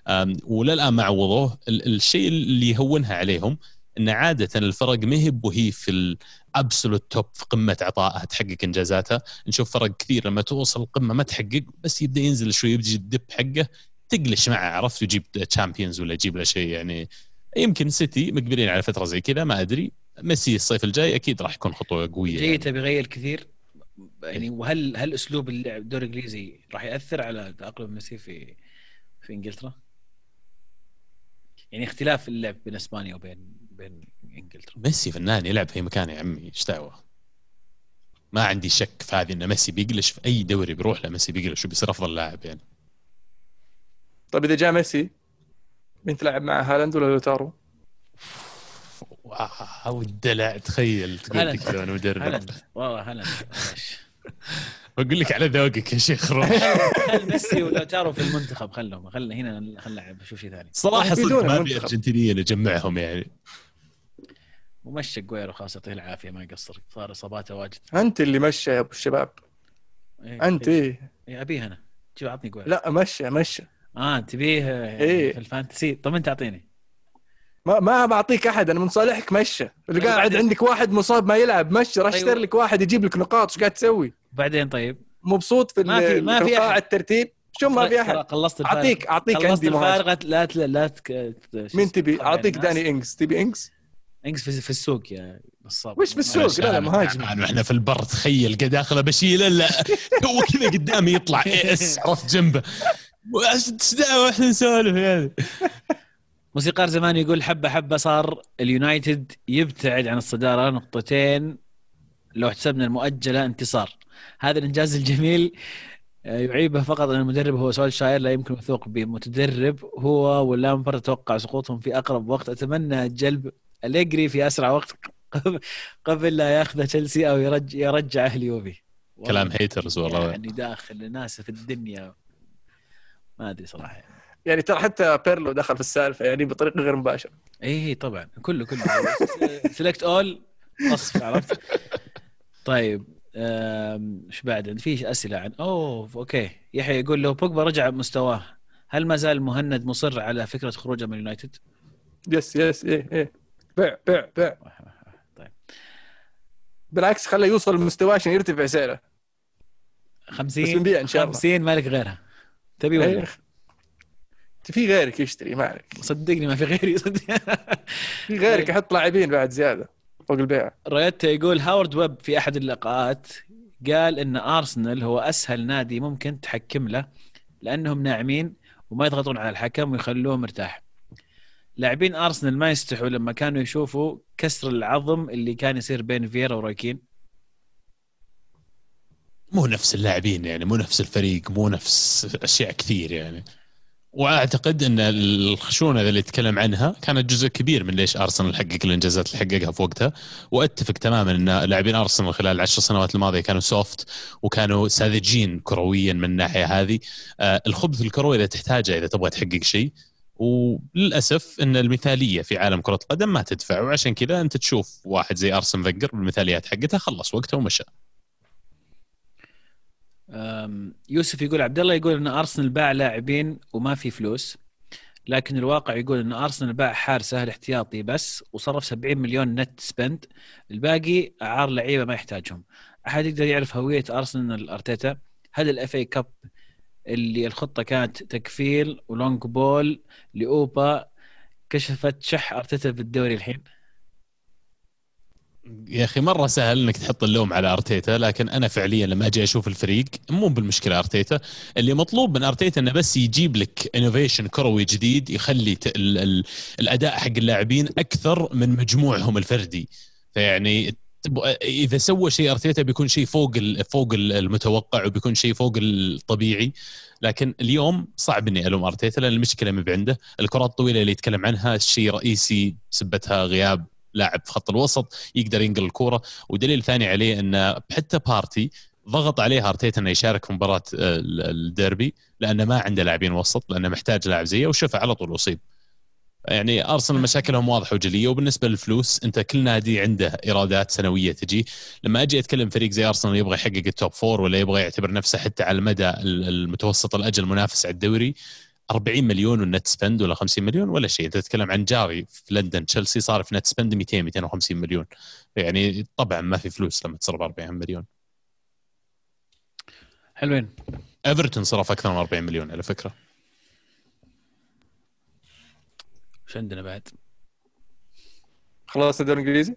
آم، وللآن ما عوضوه. ال- الشيء اللي يهونها عليهم إن عادة الفرق ما هي وهي في ال absolute top في قمة عطائها تحقق إنجازاتها. نشوف فرق كثير لما توصل القمه ما تحقق بس يبدأ ينزل شوي يبدأ ال dip حقه تقلش معه عرفت؟ ويجيب Champions ولا يجيب له شيء يعني. يمكن سيتي مقبلين على فترة زي كذا ما أدري. ميسي الصيف الجاي أكيد راح يكون خطوة قوية جاي يعني. تبي يغير كثير. يعني وهل هل أسلوب اللعب الدوري الانجليزي راح يأثر على تأقلم ميسي في في إنجلترا؟ يعني اختلاف اللعب بين إسبانيا وبين بين إنجلترا. ميسي فنان يلعب في أي مكان يا عمي إيش دعوة؟ ما عندي شك في هذه إن ميسي بيقلش في أي دوري بيروح له ميسي بيقلش وبيصير أفضل لاعب يعني. طيب إذا جاء ميسي مين تلعب مع هالاند ولا لوتارو؟ wow الدلع تخيل تقول وأنا مدرب. والله هالاند. بقول لك على ذوقك يا شيخ روح خل ميسي ولوتارو في المنتخب خلهم خلنا هنا خل نلعب شوف شيء ثاني صراحة صدق ما في. ارجنتينيين اجمعهم يعني ومشى أجويرو خلاص يعطيه العافية ما يقصر صار إصاباته واجد أنت اللي مشى يا أبو الشباب إيه، أنت إيه. إيه. إيه، أبيه أنا شوف عطني جويرو لا مشى مشى آه تبيه آه، إيه. في الفانتسي طب أنت أعطيني ما ما بعطيك أحد أنا من صالحك مشى اللي طيب قاعد عندك واحد مصاب ما يلعب مشى راح. اشتري لك واحد يجيب لك نقاط إيش قاعد تسوي؟ بعدين طيب. مبسوط في ما في- ما في أحد. الترتيب. شو ما في أحد. خلصت الفارق اعطيك أعطيك خلصت عندي الفارق لا لا لا تك... مين تبي؟ تخرع أعطيك. داني إنجز. تبي إنجز؟ إنجز في, في السوق يا نصاب. وش بالسوق لا لا مهاجم. تعبان وإحنا في البر تخيل قاعد داخله بشيله لا تو كذا قدامي يطلع. اي اس عرفت جنبه. إيش دعوه إحنا نسولف يعني موسيقار زمان يقول حبة حبة صار اليونايتد يبتعد عن الصدارة نقطتين. لو حسبنا المؤجلة انتصار. هذا الإنجاز الجميل آه، يعيبه فقط أن المدرب هو سول شاير لا يمكن الوثوق بمتدرب هو واللامبر أتوقع سقوطهم في أقرب وقت. أتمنى جلب أليجري في أسرع وقت قبل لا يأخذ تشيلسي أو يرجع يرجعه اليوفي والله كلام haters والله. يعني داخل ناس في الدنيا. ما أدري صراحة. يعني. يعني ترى حتى بيرلو دخل في السالفة يعني بطريقة غير مباشرة. اي طبعا. كله كله. سلكت اول قصف عرفت؟ طيب إيش بعد؟ في أسئلة عن أوه okay. يحيى يقول لو بوجبا رجع مستواه هل ما زال مهند مصر على فكرة خروجه من اليونايتد؟ yes yes إيه إيه. بيع بيع بيع طيب. بالعكس خليه يوصل لمستواه عشان يرتفع سعره. 50 بس بنبيع إن شاء الله. 50 مالك غيرها. تبي ولا؟ إيه. في غيرك يشتري ما عليك. صدقني ما في غيري. صدق في غيرك يحط لاعبين بعد زيادة. فوق البيع رايتا يقول هاوارد ويب في أحد اللقاءات قال إن أرسنال هو أسهل نادي ممكن تحكم له لأنهم ناعمين وما يضغطون على الحكم ويخلوه مرتاح. لاعبين أرسنال ما يستحوا لما كانوا يشوفوا كسر العظم اللي كان يصير بين فيرا ورايكين. مو نفس اللاعبين يعني مو نفس الفريق مو نفس أشياء كثير يعني وأعتقد إن الخشونة اللي يتكلم عنها كانت جزء كبير من ليش أرسنال حقق الإنجازات اللي حققها في وقتها. وأتفق تماما إن لاعبين أرسنال خلال العشر سنوات الماضية كانوا سوفت وكانوا ساذجين كرويا من الناحية هذه. آه، الخبث الكروي إذا تحتاجه إذا تبغى تحقق شيء. وللأسف إن المثالية في عالم كرة القدم ما تدفع وعشان كذا أنت تشوف واحد زي أرسن فينجر بالمثاليات حقته خلص وقته ومشى. يوسف يقول عبد الله يقول إن أرسنال باع لاعبين وما في فلوس لكن الواقع يقول إن أرسنال باع حارسه الاحتياطي بس وصرف 70 مليون net spend الباقي أعار لعيبة ما يحتاجهم. أحد يقدر يعرف هوية أرسنال أرتيتا؟ هل ال FA Cup اللي الخطة كانت تكفيل و long ball لأوبا كشفت شح أرتيتا في الدوري الحين؟ يا أخي مرة سهل إنك تحط اللوم على أرتيتا لكن أنا فعليا لما أجي أشوف الفريق مو بالمشكلة أرتيتا. اللي مطلوب من أرتيتا إنه بس يجيب لك innovation كروي جديد يخلي ت- ال ال الأداء حق اللاعبين أكثر من مجموعهم الفردي. فيعني إذا سوى شيء أرتيتا بيكون شيء فوق فوق ال- المتوقع وبيكون شيء فوق الطبيعي. لكن اليوم صعب إني ألوم أرتيتا لأن المشكلة ما عنده. الكرات الطويلة اللي يتكلم عنها شيء رئيسي سبتها غياب لاعب في خط الوسط يقدر ينقل الكورة. ودليل ثاني عليه انه حتى بارتي ضغط عليه ارتيتا إنه يشارك في مباراة آه، ال- الديربي لأنه ما عنده لاعبين وسط لأنه محتاج لاعب زيه وشفه على طول اصيب يعني أرسنال مشاكلهم واضحه وجلية. وبالنسبة للفلوس أنت كل نادي عنده إيرادات سنوية تجي. لما أجي أتكلم فريق زي أرسنال يبغى يحقق ال top four ولا يبغى يعتبر نفسه حتى على المدى ال- المتوسط الأجل منافس على الدوري 40 مليون وال net spend ولا 50 مليون ولا شيء. أنت تتكلم عن جاري في لندن تشيلسي صارف net spend 200 250 مليون. يعني طبعا ما في فلوس لما تصرف 40 مليون. حلوين. إيفرتون صرف أكثر من 40 مليون على فكرة. وش عندنا بعد؟ خلاص الدوري الإنجليزي؟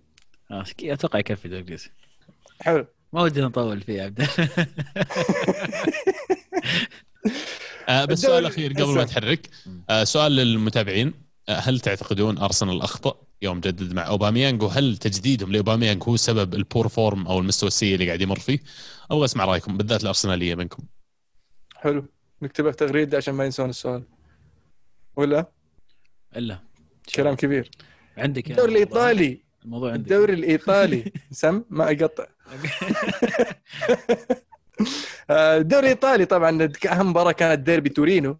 آه، أتوقع يكفي الدوري الإنجليزي. حلو. ما ودنا نطول فيه يا عبد. آه بس سؤال أخير قبل ما. تحرك آه سؤال للمتابعين. آه هل تعتقدون أرسنال أخطأ يوم جدد مع اوباميانج وهل تجديدهم لاوباميانج هو سبب ال poor form أو المستوى السيء اللي قاعد يمر فيه؟ أبغى أسمع رأيكم بالذات الأرسنالية منكم. حلو. نكتبها في تغريدة عشان ما ينسون السؤال. ولا؟ إلا. كلام كبير. عندك الدوري الموضوع- الإيطالي. الموضوع عندك. الدوري الإيطالي. سم ما أقطع. الدوري الايطالي طبعا أهم مباراة كانت ديربي تورينو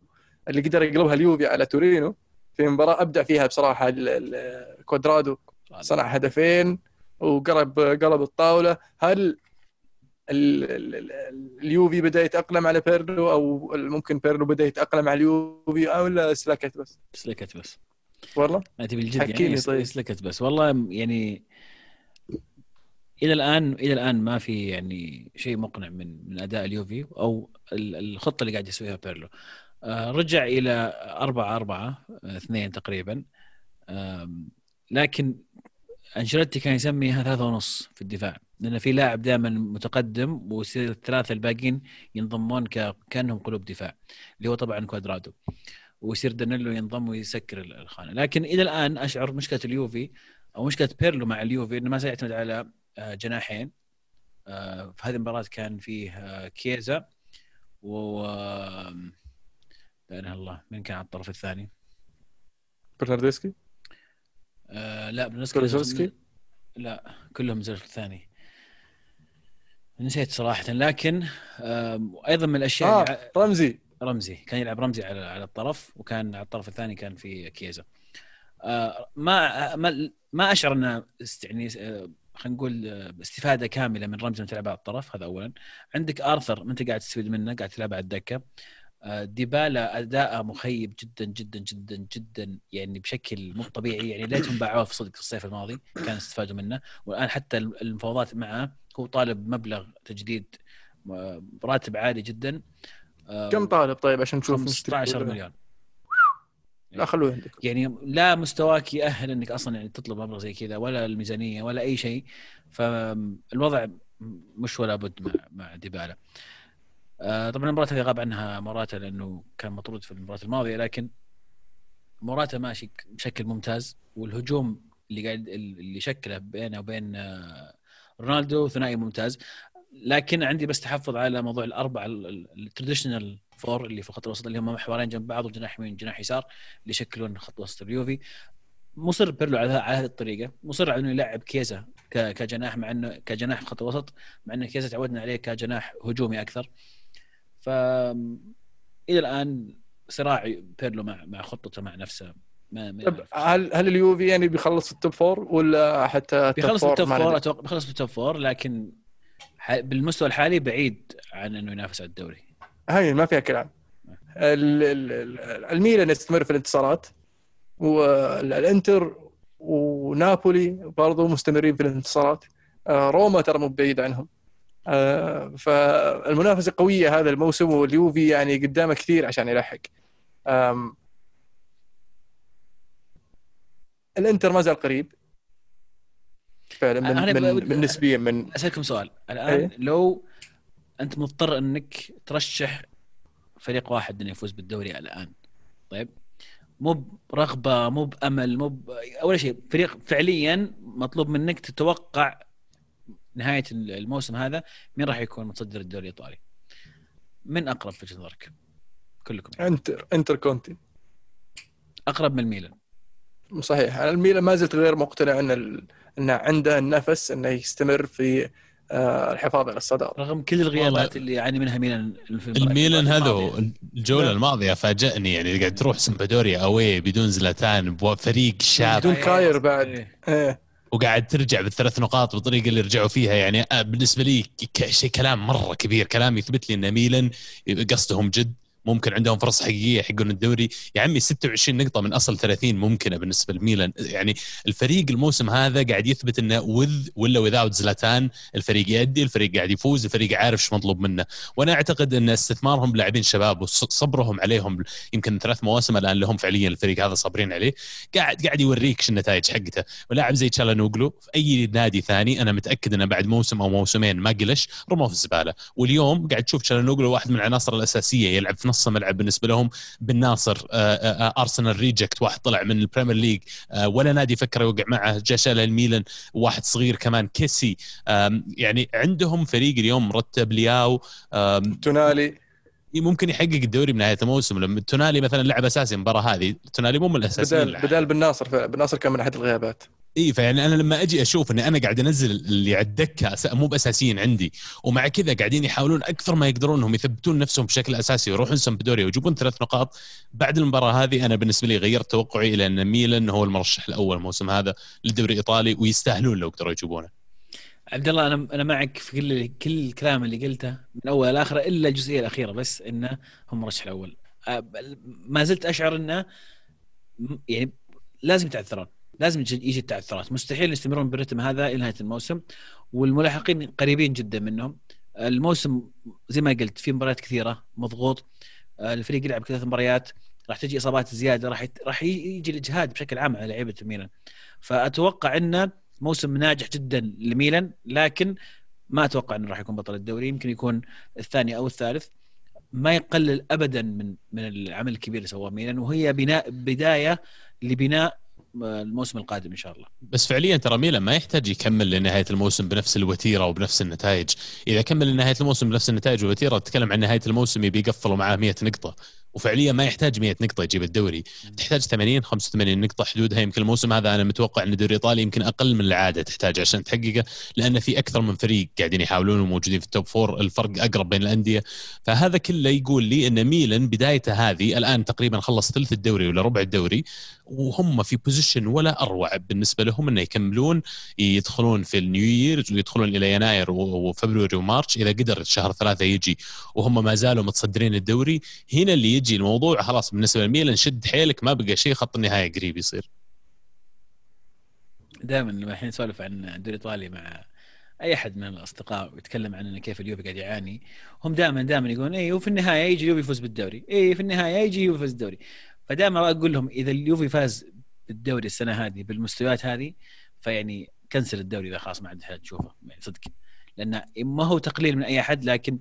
اللي قدر يقلبها اليوفي على تورينو. في مباراة أبدع فيها بصراحة ال- ال- كوادرادو صنع هدفين وقلب قلب الطاولة. هل ال- ال- ال- اليوفي بدأ يتأقلم على بيرلو أو ممكن بيرلو بدأ يتأقلم على اليوفي أو لا سلكت بس؟ سلكت بس. والله؟ ما تبي الجد حكيني يعني طيب. سلكت بس. والله يعني إلى الآن إلى الآن ما في يعني شيء مقنع من من أداء اليوفي أو ال- الخطة اللي قاعد يسويها بيرلو. آه، رجع إلى 4 4 2 تقريبا. لكن أنشيلوتي كان يسميها ثلاثة ونص في الدفاع لأن في لاعب دائما متقدم ويصير الثلاثة الباقيين ينضمون. كأنهم قلوب دفاع اللي هو طبعا كوادرادو. ويصير دانيلو ينضم ويسكر الخانة. لكن إلى الآن أشعر مشكلة اليوفي أو مشكلة بيرلو مع اليوفي إنه ما سيعتمد على جناحين. آه، في هذه المباراة كان فيه آه، كيزا و لا إله إلا الله من كان على الطرف الثاني؟ برناردسكي؟ آه لا كولوسوفسكي لا كلهم الزوج الثاني. نسيت صراحة لكن آه أيضا من الأشياء اللي رمزي. رمزي. كان يلعب رمزي على على الطرف وكان على الطرف الثاني كان في كيزا. آه ما ما ما أشعر إنه يعني آه، خلينا نقول آه، استفادة كاملة من لما تلعب على الطرف هذا اولا. عندك آرثر ما أنت قاعد تستفيد منه قاعد تلعب على الدكة. آه، ديبالا اداءه مخيب جدا جدا جدا جدا يعني بشكل مو طبيعي يعني ليتهم باعوه في صدق الصيف الماضي كان استفادوا منه. والآن حتى المفاوضات معه هو طالب مبلغ تجديد آه، راتب عالي جدا. كم طالب طيب عشان نشوف نشتري 15 ولا- مليون. لا خلوه عندك. يعني لا مستواك يأهل إنك أصلا يعني تطلب مبلغ زي كذا ولا الميزانية ولا أي شيء. فالوضع مش ولا بد مع مع ديبالا. آه، طبعا المباراة هذه غاب عنها موراتا لأنه كان مطرود في المباراة الماضية لكن موراتا ماشي بشكل ممتاز والهجوم اللي قاعد اللي شكله بينه وبين آه، رونالدو ثنائي ممتاز. لكن عندي بس تحفظ على موضوع الأربعة ال traditional four اللي في الخط الوسط اللي هم محورين جنب بعض وجناح يمين وجناح يسار اللي يشكلون خط وسط اليوفي. مصر بيرلو على على هذه الطريقة. مصر على إنه يلعب كيزا كجناح مع انه كجناح في خط الوسط مع إنه كيزا تعودنا عليه كجناح هجومي أكثر. ف إلى الآن صراع بيرلو مع مع خطته مع نفسه ما طب هل هل اليوفي يعني بيخلص ال top four ولا حتى ال top بيخلص ما four؟ أتوقع بيخلص بال top four لكن بالمستوى الحالي بعيد عن إنه ينافس على الدوري. هاي ما فيها كلام. ال- ال- ال- الميلان يستمر في الانتصارات والإنتر ونابولي برضو مستمرين في الانتصارات. آه، روما ترى مو بعيد عنهم. آه، فالمنافسة قوية هذا الموسم واليوفي يعني قدامه كثير عشان يلحق. الإنتر ما زال قريب. فعلا من, من, من نسبيا من أسألكم سؤال. الآن إيه. لو أنت مضطر إنك ترشح فريق واحد إنه يفوز بالدوري الآن. طيب؟ مو برغبة مو بأمل مو ب... أول شيء فريق فعليا مطلوب منك تتوقع نهاية الموسم هذا مين راح يكون متصدر الدوري الإيطالي؟ من أقرب في وجهة نظرك؟ كلكم. إنتر إنتر كونتي. أقرب من الميلان. صحيح. الميلان ما زلت غير مقتنع إن ال... إنه عنده النفس إنه يستمر في الحفاظ على الصداره رغم كل الغيابات. اللي يعاني منها ميلان الميلان هذا الجولة نعم. الماضية فاجأني يعني قاعد تروح سمبادوريا أوي بدون زلاتان بفريق شاب بدون كاير بعد. إيه. إيه وقاعد ترجع بالثلاث نقاط بالطريقة اللي رجعوا فيها يعني آه، بالنسبة لي شيء كلام مرة كبير كلام يثبت لي إن ميلان قصدهم جد ممكن عندهم فرص حقيقية يحقون الدوري. يا عمي 26 نقطة من أصل 30 ممكنة بالنسبة لميلان. يعني الفريق الموسم هذا قاعد يثبت إنه وذ ولا وذاوت زلاتان. الفريق يأدي الفريق قاعد يفوز الفريق عارف إيش مطلوب منه. وأنا أعتقد إن استثمارهم بلاعبين شباب وصبرهم عليهم يمكن ثلاث مواسم الآن لهم فعليا الفريق هذا صابرين عليه. قاعد قاعد يوريك شو النتائج حقته. ولاعب زي تشالانوغلو في أي نادي ثاني أنا متأكد إنه بعد موسم أو موسمين ما قلش رموه في الزبالة. واليوم قاعد تشوف تشالانوغلو واحد من العناصر الأساسية يلعب في نص الملعب بالنسبة لهم. آه، آه، ارسنال reject واحد طلع من ال Premier League آه، ولا نادي فكر يوقع معه. جا شاله الميلان واحد صغير كمان كيسي. يعني عندهم فريق اليوم مرتب لياو تونالي. ممكن يحقق الدوري بنهايه الموسم. لما تونالي مثلا لعب أساسي المباراة هذه تونالي مو من الأساسيين بدال بدال بالناصر فعلا بن ناصر كان من أحد الغيابات. اي فيعني أنا لما أجي أشوف إني أنا قاعد أنزل اللي على الدكة مو بأساسيين عندي. ومع كذا قاعدين يحاولون أكثر ما يقدرون إنهم يثبتون نفسهم بشكل أساسي ويروحون سمبدوريا ويجيبون ثلاث نقاط. بعد المباراة هذه أنا بالنسبة لي غيرت توقعي إلى إن ميلان هو المرشح الأول الموسم هذا للدوري الايطالي ويستاهلون لو قدروا يجيبونه. عبد الله أنا أنا معك في كل كل الكلام اللي قلته من أول لاخره إلا الجزئية الأخيرة بس إنه هم المرشح الأول. ما زلت أشعر إنه يعني لازم يتعثرون. لازم يجي التعثرات. مستحيل يستمرون بالرتم هذا إلى نهاية الموسم. والملاحقين قريبين جدا منهم. الموسم زي ما قلت في مباريات كثيرة مضغوط. الفريق يلعب ثلاث مباريات. راح تجي إصابات زيادة راح. راح يجي الإجهاد بشكل عام على لعيبة الميلان فأتوقع إنه موسم ناجح جدا لميلان لكن ما أتوقع إنه راح يكون بطل الدوري يمكن يكون الثاني أو الثالث. ما يقلل ابدا من من العمل الكبير اللي سواه ميلان وهي بناء بداية لبناء الموسم القادم إن شاء الله. بس فعليا ترى ميلان ما يحتاج يكمل لنهاية الموسم بنفس الوتيرة وبنفس النتائج. إذا كمل لنهاية الموسم بنفس النتائج والوتيرة تتكلم عن نهاية الموسم يبي يقفلوا معاه 100 نقطة. وفعليا ما يحتاج 100 نقطة يجيب الدوري. تحتاج 80 85 نقطة حدودها يمكن الموسم هذا أنا متوقع إن الدوري الإيطالي يمكن أقل من العادة تحتاج عشان تحققه لأن في أكثر من فريق قاعدين يحاولون وموجودين في ال top four الفرق أقرب بين الأندية. فهذا كله يقول لي إن ميلان بدايته هذه الآن تقريبا خلص ثلث الدوري ولا ربع الدوري. وهم في position ولا أروع بالنسبة لهم إنه يكملون يدخلون في النيو ييرز ويدخلون إلى يناير وفبراير ومارش إذا قدر شهر ثلاثة يجي. وهم ما زالوا متصدرين الدوري. هنا اللي يجي الموضوع خلاص بالنسبة لميلان شد حيلك ما بقى شيء خط النهاية قريب يصير. دائما لما الحين نسولف عن الدوري الايطالي مع أي أحد من الأصدقاء ويتكلم عن إنه كيف اليوفي قاعد يعاني هم دائما دائما يقولون اي وفي النهاية يجي اليوفي يفوز بالدوري. اي في النهاية يجي يفوز بالدوري. فدائما أقول لهم إذا اليوفي فاز بالدوري السنة هذه بالمستويات هذه فيعني كنسل الدوري إذا خلاص ما عاد تشوفه يعني صدق. لأن ما هو تقليل من أي أحد لكن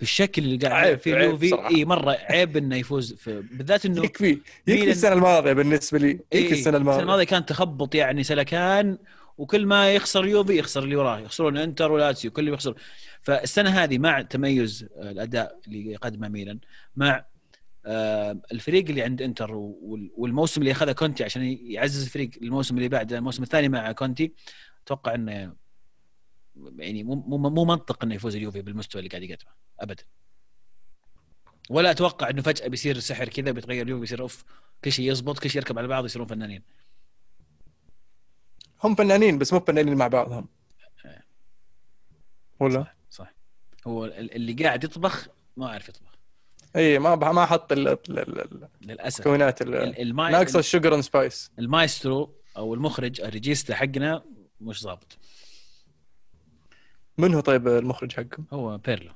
بالشكل اللي قاعد فيه اليوفي إي مرة عيب إنه يفوز في بالذات إنه يكفي يكفي السنة الماضية بالنسبة لي. يكفي إيه السنة الماضية. السنة الماضية كان تخبط يعني سلكان وكل ما يخسر يوفي يخسر اللي وراه. يخسرون إنتر ولاتسيو كل يخسر. فالسنة هذه مع تميز الأداء اللي يقدمه ميلان مع الفريق اللي عند انتر والموسم اللي أخذه كونتي عشان يعزز الفريق الموسم اللي بعده الموسم الثاني مع كونتي أتوقع إنه يعني مو مو منطق إنه يفوز اليوفي بالمستوى اللي قاعد يقدمه ابدا. ولا أتوقع إنه فجأة بيصير سحر كذا بيتغير اليوفي بيصير أوف كل شيء يزبط كل شيء يركب على بعض يصيرون فنانين. هم فنانين بس مو فنانين مع بعضهم. إيه. ولا؟ صح, صح. هو اللي قاعد يطبخ ما عارف يطبخ. إي ما ما حط للأسف. المكونات ناقصه ال sugar and spice المايسترو أو المخرج ال regista حقنا مش ضابط. من هو طيب المخرج حقهم؟ هو بيرلو.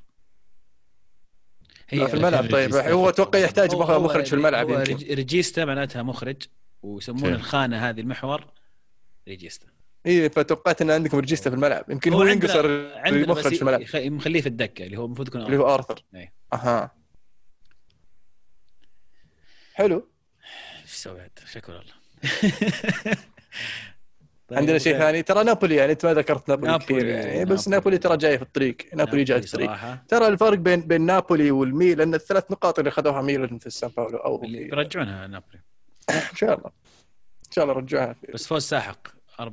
هي في الملعب. طيب هو أتوقع يحتاج هو مخرج في الملعب هو يمكن. regista معناتها مخرج ويسمون الخانة هذه المحور regista إي فتوقعت إن عندكم regista في الملعب. يمكن هو, هو ينقصه المخرج في الملعب. مخليه في الدكة اللي هو المفروض يكون اللي هو آرثر. إيه. أها. حلو. إيش سويت. شكرا الله طيب عندنا شيء ثاني؟ ترى نابولي يعني انت ما ذكرت نابولي, نابولي كثير يعني بس نابولي. ترى جاي في الطريق. نابولي جاي في الطريق. ترى الفرق بين بين نابولي والميلان الثلاث نقاط اللي اخذوها ميلان في سان باولو أو بيرجعونها نابولي. إن شاء الله. إن شاء الله رجعوها. بس فوز ساحق. 4-0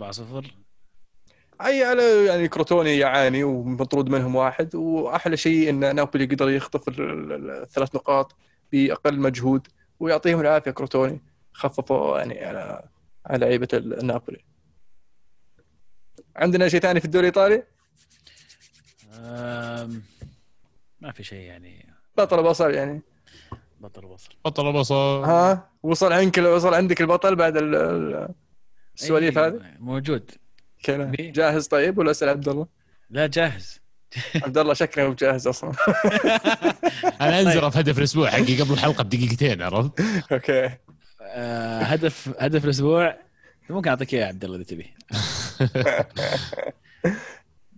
أي على يعني كروتوني يعاني ومطرود منهم واحد وأحلى شيء إن نابولي قدر يخطف الثلاث نقاط بأقل مجهود. ويعطيهم العافية كروتوني. خففوا يعني على على لعيبة نابولي عندنا شيء ثاني في الدوري الإيطالي؟ ما في شيء يعني. بطل بصل يعني. بطل بصل. بطل بصل. ها؟ وصل عندك وصل عندك البطل بعد السواليف أيه هذه؟ موجود. كذا جاهز طيب ولا أسأل عبد الله؟ لا جاهز. عبد الله شكله مو جاهز أصلا. أنا أنزل في هدف الأسبوع حقي قبل الحلقة بدقيقتين عرفت؟ أوكي. آه هدف هدف الأسبوع. ممكن أعطيك إياه عبد الله إذا تبي.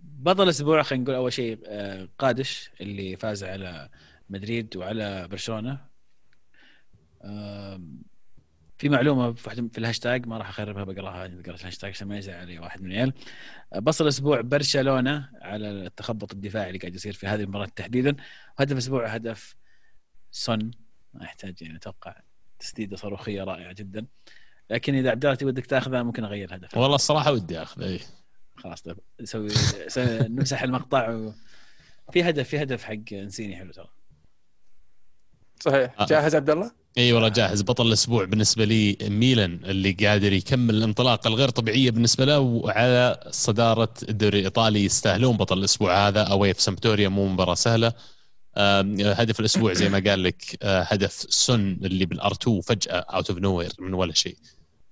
بطل الأسبوع خلينا نقول أول شيء آه، قادش اللي فاز على مدريد وعلى برشلونة. في معلومة في الهاشتاج ما راح أخربها بقراها قرأت الهاشتاج عشان ما يزعل علي واحد من العيال. بصل الأسبوع برشلونة على التخبط الدفاعي اللي قاعد يصير في هذه المباراة تحديدا. هدف الأسبوع هدف سون. ما يحتاج يعني أتوقع تسديدة صاروخية رائعة جدا. لكن إذا عبد الله ودك تاخذه ممكن أغير الهدف. والله الصراحة ودي أخذه اي خلاص طيب. نسوي نمسح المقطع و... في هدف في هدف حق انسيني حلو ترى. صحيح. آه. جاهز عبد الله؟ إي والله جاهز. بطل الأسبوع بالنسبة لي ميلان اللي قادر يكمل الانطلاقه الغير طبيعية بالنسبة له وعلى صدارة الدوري الإيطالي يستاهلون بطل الأسبوع هذا. away في سمبدوريا مو مباراة سهلة. هدف الأسبوع زي ما قال لك آه، هدف سون اللي بال R 2 فجأة out of nowhere من ولا شيء.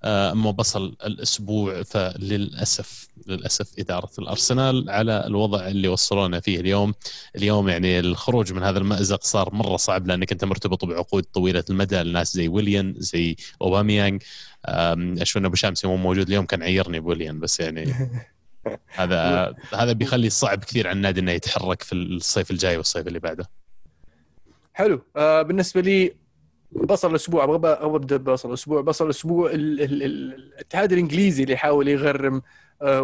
أما بصل الأسبوع فللأسف للأسف إدارة الأرسنال على الوضع اللي وصلونا فيه اليوم، اليوم يعني الخروج من هذا المأزق صار مرة صعب لأنك أنت مرتبط بعقود طويلة المدى لناس زي ويليان زي اوباميانج أشوف أن أبو شامسي مو موجود اليوم كان عيرني بويليان بس يعني هذا هذا بيخلي صعب كثير على النادي إنه يتحرك في الصيف الجاي والصيف اللي بعده. حلو. آه بالنسبة لي بصل الأسبوع أبغى أبدأ ببصل الأسبوع بصل الأسبوع الاتحاد الإنجليزي اللي يحاول يغرم آه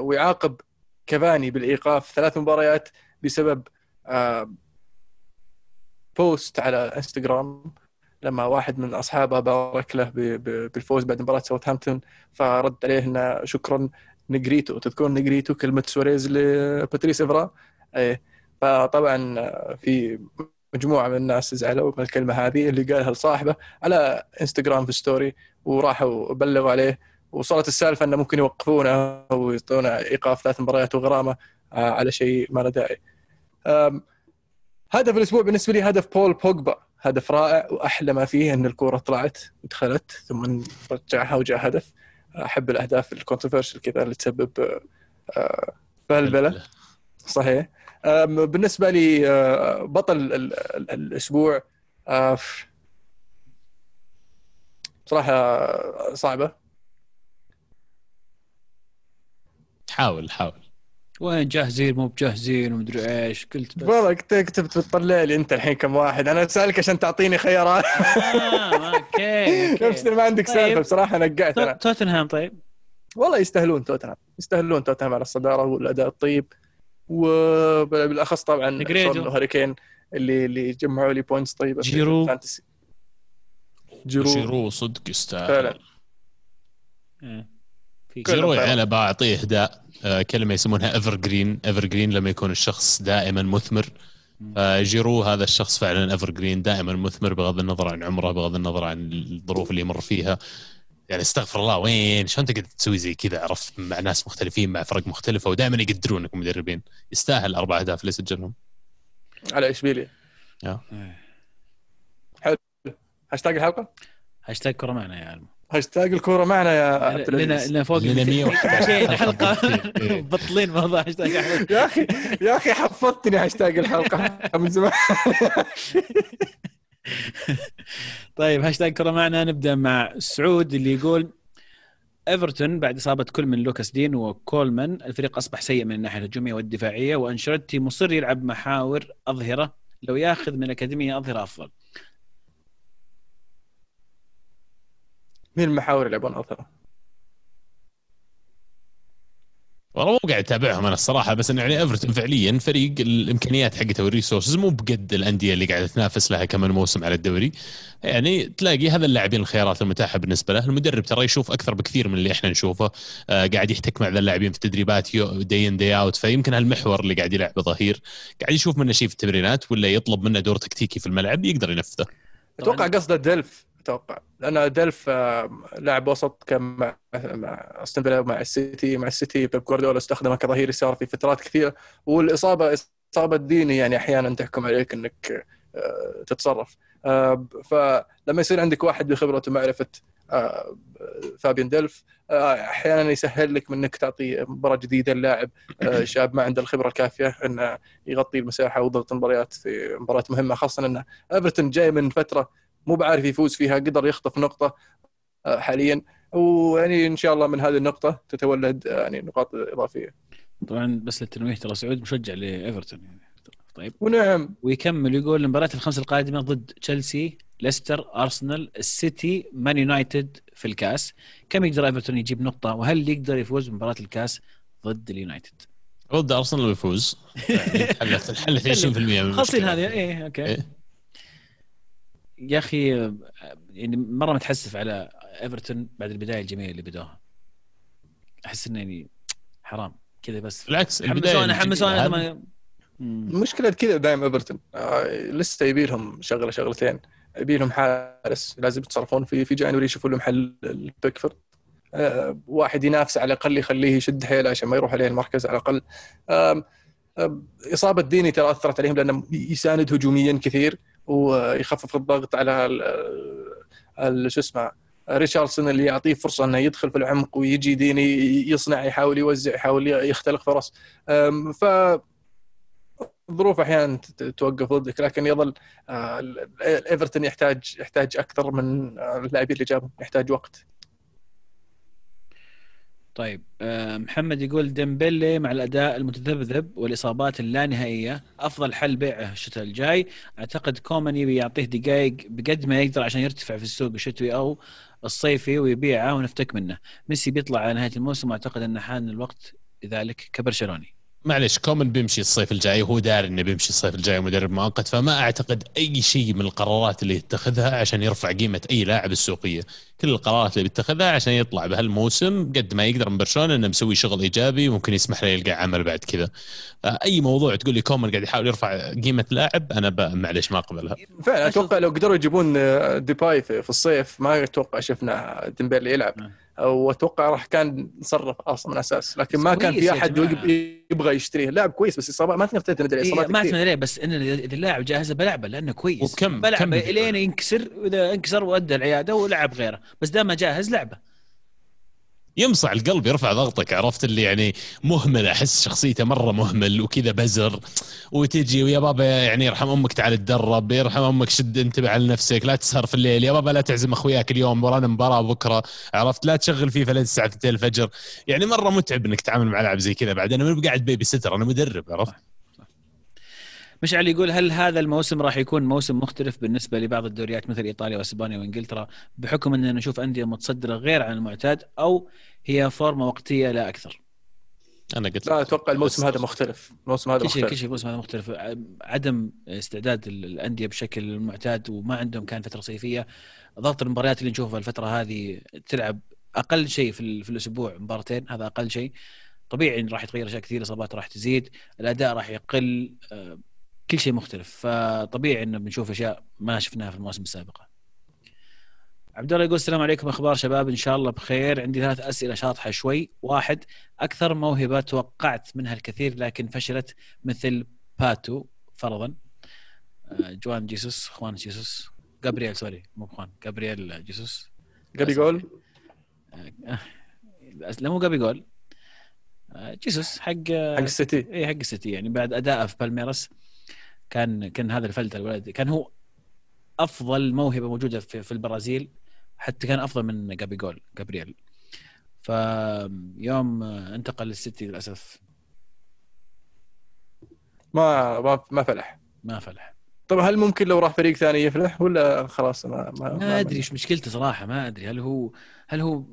ويعاقب كفاني بالإيقاف ثلاث مباريات بسبب آه post على انستغرام لما واحد من أصحابه بارك له بالفوز بعد مباراة ساوثهامبتون فرد عليه إنه شكرا negrito. تذكرون negrito كلمة سواريز لباتريس إفرا؟ إيه. فطبعا في مجموعة من الناس زعلوا من الكلمة هذه اللي قالها لصاحبه على انستغرام في story وراحوا بلغوا عليه وصارت السالفة إنه ممكن يوقفونه ويعطونه إيقاف ثلاث مباريات وغرامة آه، على شيء ما له داعي. هدف الأسبوع بالنسبة لي هدف بول بوجبا هدف رائع وأحلى ما فيه إن الكورة طلعت ودخلت ثم رجعها وجاء هدف. أحب الأهداف ال controversial كذا اللي تسبب آه، بلبلة. صحيح. بالنسبة لي آه، بطل الأسبوع آه، صراحة صعبة. حاول حاول. وين جاهزين مو بجاهزين ومدري إيش قلت بس. والله كنت بتطلع لي أنت الحين كم واحد. أنا أسألك عشان تعطيني خيارات. آه أوكي نفس ما عندك سالفة طيب. بصراحة نقعت أنا. توتنهام طيب. والله يستاهلون توتنهام يستاهلون توتنهام على الصدارة والأداء الطيب. وبالأخص طبعا هاري كين اللي اللي جمعوا لي points طيبة جيرو. fantasy جيرو. جيرو صدق يستاهل. فعلا. جيرو يعني بعطيه اهداء آه، كلمة يسمونها evergreen evergreen لما يكون الشخص دائما مثمر. جيرو هذا الشخص فعلا evergreen دائما مثمر بغض النظر عن عمره بغض النظر عن الظروف اللي يمر فيها. يعني استغفر الله وين؟ شلون تقدر تسوي زي كذا؟ عرفت؟ مع ناس مختلفين مع فرق مختلفة ودائما يقدرونك مدربين يستاهل أربع أهداف اللي سجلهم. على اشبيليا حلو. هاشتاج الحلقة؟ هاشتاج كرة معنا يا علم هاشتاج الكوره معنا يا عبد لنا لنا فوق لنا 111 حلقة بطلين موضوع هاشتاج يا أخي يا أخي حفظتني هاشتاج الحلقة من زمان. طيب هاشتاج كرة معنا نبدأ مع سعود اللي يقول إيفرتون بعد إصابة كل من لوكاس دين وكولمان الفريق أصبح سيء من الناحية الهجومية والدفاعية وأنشيلوتي مصر يلعب محاور أظهرة لو ياخذ من اكاديميه أظهرة أفضل مين المحاور يلعبون أظهرة؟ والله مو قاعد أتابعهم أنا الصراحة بس إنه يعني ايفرتون فعليا فريق الإمكانيات حقته وال resources مو بقد الأندية اللي قاعدة تنافس لها كمان موسم على الدوري. يعني تلاقي هذا اللاعبين الخيارات المتاحة بالنسبة له. المدرب ترى يشوف أكثر بكثير من اللي إحنا نشوفه. آه قاعد يحتك مع ذا اللاعبين في التدريبات day in day out فيمكن هالمحور اللي قاعد يلعب ظهير. قاعد يشوف منه شيء في التمرينات ولا يطلب منه دور تكتيكي في الملعب يقدر ينفذه. أتوقع قصده ديلف أتوقع. لأن ديلف آه، لاعب وسط كان مع مع أستون فيلا مع السيتي مع السيتي بيب جوارديولا استخدمه كظهير يسار في فترات كثيرة. والإصابة إصابة ديني يعني أحيانا تحكم عليك إنك آه، تتصرف. آه، فلما يصير عندك واحد بخبرته ومعرفة فابين ديلف أحيانا يسهل لك من إنك تعطي مباراة جديدة للاعب شاب ما عنده الخبرة الكافية إنه يغطي المساحة وضغط المباريات في مباريات مهمة خاصة ان إيفرتون جاي من فترة مو بعارف يفوز فيها قدر يخطف نقطة آه، حاليا. ويعني إن شاء الله من هذه النقطة تتولد آه، يعني نقاط إضافية. طبعا بس للتنويه ترى سعود مشجع لإيفرتون يعني. طيب. ونعم. ويكمل يقول المباريات الخمس القادمة ضد تشيلسي ليستر أرسنال السيتي مان يونايتد في الكاس. كم يقدر إيفرتون يجيب نقطة؟ وهل يقدر يفوز بمباراة الكاس ضد اليونايتد؟ ضد أرسنال بيفوز يعني حلت حلت 20% من خاصين هذه إيه أوكي. إيه؟ يا أخي يعني مرة متحسف على إيفرتون بعد البداية الجميلة اللي بدوها. أحس إنه يعني حرام كذا بس. بالعكس حمسونا حمسونا المشكلة كذا دائما إيفرتون. آه لسه يبي لهم شغلة شغلتين. يبي لهم حارس لازم يتصرفون في في جانوري يشوفوا لهم حل البيكفورد. آه واحد ينافس على الأقل يخليه يشد حيله عشان ما يروح عليه المركز على الأقل. آه إصابة ديني ترى اثرت عليهم لأنه يساند هجوميا كثير. ويخفف الضغط على شو اسمه ريتشاردسون اللي يعطيه فرصة إنه يدخل في العمق ويجي ديني يصنع يحاول يوزع يحاول يختلق فرص ف الظروف أحيانا توقف ضدك لكن يظل آه، إيفرتون يحتاج يحتاج أكثر من آه، اللاعبين اللي جابهم يحتاج وقت. طيب آه، محمد يقول ديمبلي مع الأداء المتذبذب والإصابات اللانهائية أفضل حل بيعه الشتاء الجاي. أعتقد كومان يبي يعطيه دقائق بقد ما يقدر عشان يرتفع في السوق الشتوي أو الصيفي ويبيعه ونفتك منه. ميسي بيطلع على نهاية الموسم وأعتقد أن حان الوقت لذلك كبرشلوني. معلش كومن بيمشي الصيف الجاي وهو داري إنه بيمشي الصيف الجاي مدرب مؤقت فما أعتقد أي شيء من القرارات اللي يتخذها عشان يرفع قيمة أي لاعب السوقية، كل القرارات اللي بيتخذها عشان يطلع بهالموسم قد ما يقدر من برشلونة إنه مسوي شغل إيجابي ممكن يسمح له يلقى عمل بعد كذا. أي موضوع تقول لي كومن قاعد يحاول يرفع قيمة لاعب أنا ب... معلش ما أقبلها. فعلا أتوقع لو قدروا يجيبون ديباي في الصيف ما أتوقع شفنا ديمبلي يلعب نعم. وأتوقع راح كان نصرف أصلا من أساس. لكن ما كان في أحد يبغى يشتريه. لاعب كويس بس اصابات ما تقدر تعتمد عليه إيه اصابات ما. اعتمد عليه بس إن إذا اللاعب جاهز بلعبه لأنه كويس. وبكم- كم بلعبه؟ الين ينكسر وإذا انكسر وده العيادة ولعب غيره. بس دام جاهز لعبه. يمصع القلب يرفع ضغطك عرفت؟ اللي يعني مهمل أحس شخصيته مرة مهمل وكذا بزر. وتجي ويا بابا يعني يرحم أمك تعال تدرب يرحم أمك شد انتبه على نفسك لا تسهر في الليل. يا بابا لا تعزم أخوياك اليوم ورانا مباراة بكرة عرفت؟ لا تشغل فيفا لين الساعة 2 الفجر. يعني مرة متعب إنك تتعامل مع لاعب زي كذا بعد. أنا مو قاعد بيبي ستر أنا مدرب عرفت؟ مشعل يقول هل هذا الموسم راح يكون موسم مختلف بالنسبة لبعض الدوريات مثل إيطاليا وإسبانيا وإنجلترا بحكم اننا نشوف أندية متصدرة غير عن المعتاد أو هي فورمة وقتية لا أكثر؟ أنا قلت لا أتوقع الموسم هذا مختلف. الموسم هذا كل شيء كل مختلف. شيء الموسم هذا مختلف. عدم استعداد ال- الأندية بشكل معتاد وما عندهم كان فترة صيفية ضغط المباريات اللي نشوفها الفترة هذه تلعب أقل شيء في, ال- في الأسبوع مباراتين هذا أقل شيء. طبيعي إن راح يتغير أشياء كثير الاصابات راح تزيد الأداء راح يقل آه، كل شيء مختلف. فطبيعي إنه بنشوف أشياء ما شفناها في المواسم السابقة. عبد الله يقول السلام عليكم أخبار شباب إن شاء الله بخير. عندي ثلاث أسئلة شاطحة شوي. واحد أكثر موهبة توقعت منها الكثير لكن فشلت مثل باتو فرضا. آه، جوان جيسوس اخوان جيسوس. جابرييل سوري مو اخوان جابرييل جيسوس. جابي جول؟ آه، لا مو جابي جول. آه، جيسوس حق حق السيتي. اي حق السيتي يعني بعد أداءه في بالميراس. كان كان هذا الفلتة الولد. كان هو أفضل موهبة موجودة في, في البرازيل حتى كان أفضل من جابي جول جابرييل فيوم انتقل للسيتي للأسف. ما ما ما فلح. ما فلح. طب هل ممكن لو راح فريق ثاني يفلح ولا خلاص ما ما, ما أدري إيش مشكلته صراحة ما أدري. هل هو هل هو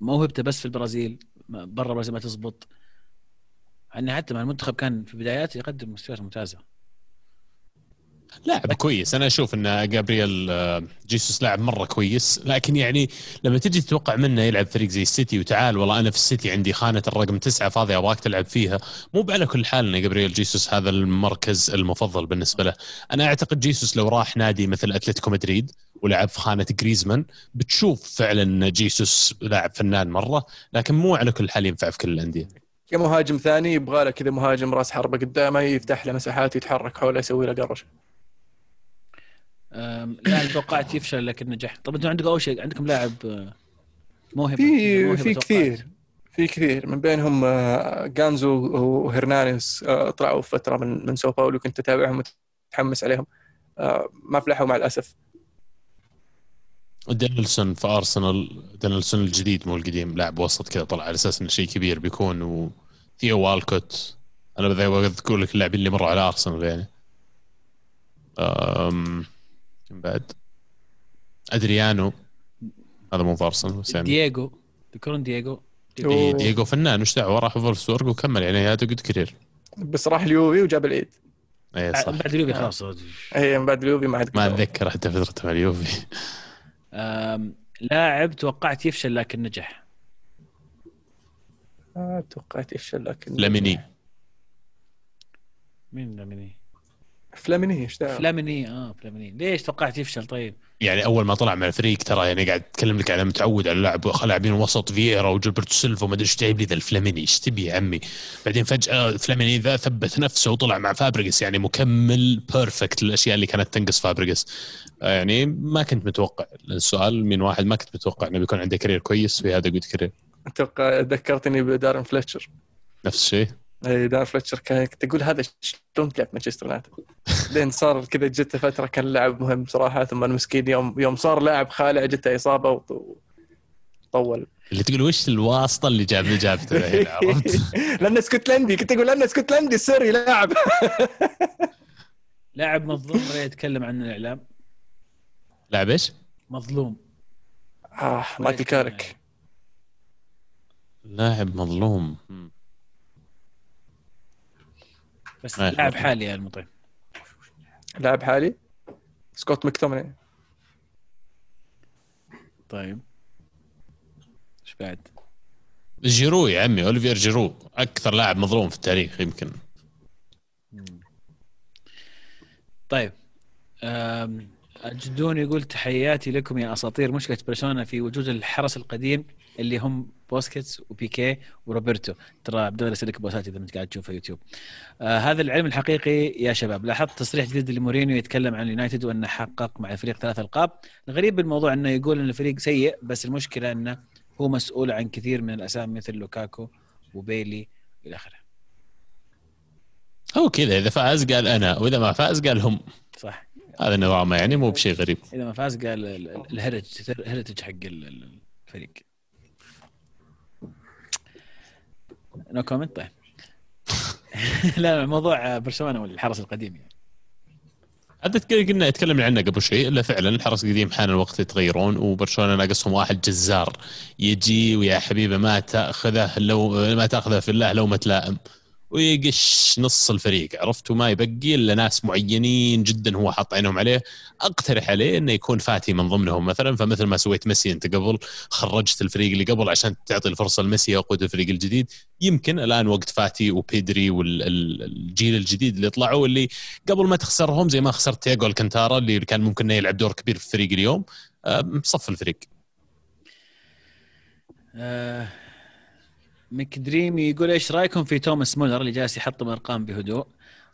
موهبته بس في البرازيل؟ برا البرازيل ما تزبط. يعني حتى مع المنتخب كان في بداياته يقدم مستويات ممتازة. لاعب كويس. أنا أشوف إن جابرييل آه، جيسوس لاعب مرة كويس لكن يعني لما تجي تتوقع منه يلعب فريق زي السيتي وتعال والله أنا في السيتي عندي خانة الرقم تسعة فاضية أبغاك تلعب فيها مو على كل حال إن جابرييل جيسوس هذا المركز المفضل بالنسبة له. أنا أعتقد جيسوس لو راح نادي مثل أتلتيكو مدريد ولعب في خانة جريزمان بتشوف فعلا إن جيسوس لاعب فنان مرة لكن مو على كل حال ينفع في كل الأندية. كمهاجم ثاني يبغى له كذا مهاجم راس حربة قدامه يفتح له مساحات يتحرك حوله يسوي له قرش. لاعب توقعت يفشل لكن نجح طب أنتم عندكم أول شيء عندكم لاعب آه، موهبة في في. كثير. في كثير. من بينهم آه، جانسو وهيرنانيس آه، طلعوا فترة من من ساو باولو كنت أتابعهم متحمس عليهم. ما فلحوا مع الأسف. دينيلسون في أرسنال دينيلسون الجديد مو القديم لاعب وسط كذا طلع على أساس إنه شيء كبير بيكون وثيو والكوت. أنا بذكر لك اللاعبين اللي مروا على أرسنال يعني. أم... من بعد. أدريانو هذا مو يعني دييغو تذكرون دييغو. إيه، دييغو فنان وش دعوة؟ راح فولفسبورغ وكمل يعني هذا good career بس راح اليوفي وجاب العيد. اي صح. بعد اليوفي خلاص. هي من بعد اليوفي ما عاد ما. أتذكر حتى فترته مع اليوفي. لاعب توقعت يفشل لكن نجح. آه، توقعت يفشل لكن فلاميني. مين فلاميني؟ فلاميني إيش دعوة؟ فلاميني آه فلاميني ليش توقعت يفشل؟ طيب؟ يعني أول ما طلع مع الفريق ترى يعني قاعد اتكلم لك على متعود على لاعب لاعبين وسط فييرا وجيلبرتو سيلفا وما أدري إيش جايب لي ذا الفلاميني. إيش تبي يا عمي؟ بعدين فجأة فلاميني ذا ثبت نفسه وطلع مع فابريجس يعني مكمل perfect للأشياء اللي كانت تنقص فابريجس يعني ما كنت متوقع السؤال من واحد ما كنت متوقع إنه بيكون عنده career كويس في هذا good career أتوقع ذكرتني بدارن فليتشر. نفس الشيء. اي دارن فليتشر كان تقول هذا شلون تلعب مانشستر يونايتد لين صار كذا جته فترة كان لاعب مهم صراحة ثم المسكين يوم يوم صار لاعب خالع جته إصابة وط- وطول. اللي تقول وش الواسطة اللي جاب لي جابته عرفت؟ لأنه اسكتلندي كنت أقول لأنه اسكتلندي السير لاعب. لاعب مظلوم ولا يتكلم عن الإعلام. لاعب إيش؟ مظلوم. آه مايكل كاريك لاعب مظلوم. مم. بس لاعب. حالي يا المطيع لاعب حالي؟ سكوت مكتوميناي. طيب. إيش بعد؟ جيرو يا عمي اوليفير جيرو. أكثر لاعب مظلوم في التاريخ يمكن. طيب. أم، الجدون يقول تحياتي لكم يا أساطير. مشكلة برشلونة في وجود الحرس القديم اللي هم بوسكيتس وبيكي وروبرتو. ترى عبد الله لك بوسات إذا أنت قاعد تشوفه يوتيوب. آه هذا العلم الحقيقي يا شباب. لاحظت تصريح جديد لمورينيو يتكلم عن اليونايتد وأنه حقق مع الفريق ثلاث ألقاب. الغريب بالموضوع إنه يقول إن الفريق سيء بس المشكلة إنه هو مسؤول عن كثير من الأسامي مثل لوكاكو وبيلي إلى آخره. هو كذا إذا فاز قال أنا وإذا ما فاز قال هم. صح. هذا نوعا ما يعني مو بشيء غريب. إذا ما فاز قال ال- ال- الهرج الهرج حق ال- ال- الفريق. no comment طيب. لا موضوع برشلونة والحرس القديم يعني. هذا تك- قلنا اتكلم عنه قبل شوي إلا فعلا الحرس القديم حان الوقت يتغيرون وبرشلونة ناقصهم واحد جزار. يجي ويا حبيبه ما تأخذه لو ما تأخذه في الله لو ما تلائم. ويقش نص الفريق. عرفت؟ وما يبقي إلا ناس معينين جدا هو حاط عينهم عليه. أقترح عليه إنه يكون فاتي من ضمنهم مثلا. فمثل ما سويت ميسي أنت قبل خرجت الفريق اللي قبل عشان تعطي الفرصة لميسي يقود الفريق الجديد. يمكن الآن وقت فاتي وبيدري والجيل الجديد اللي طلعوا اللي قبل ما تخسرهم زي ما خسرت تياجو الكنتارا اللي كان ممكن إنه يلعب دور كبير في الفريق اليوم. آه، صف الفريق. ميك دريم يقول إيش رأيكم في توماس مولر اللي جالس يحطم ارقام بهدوء؟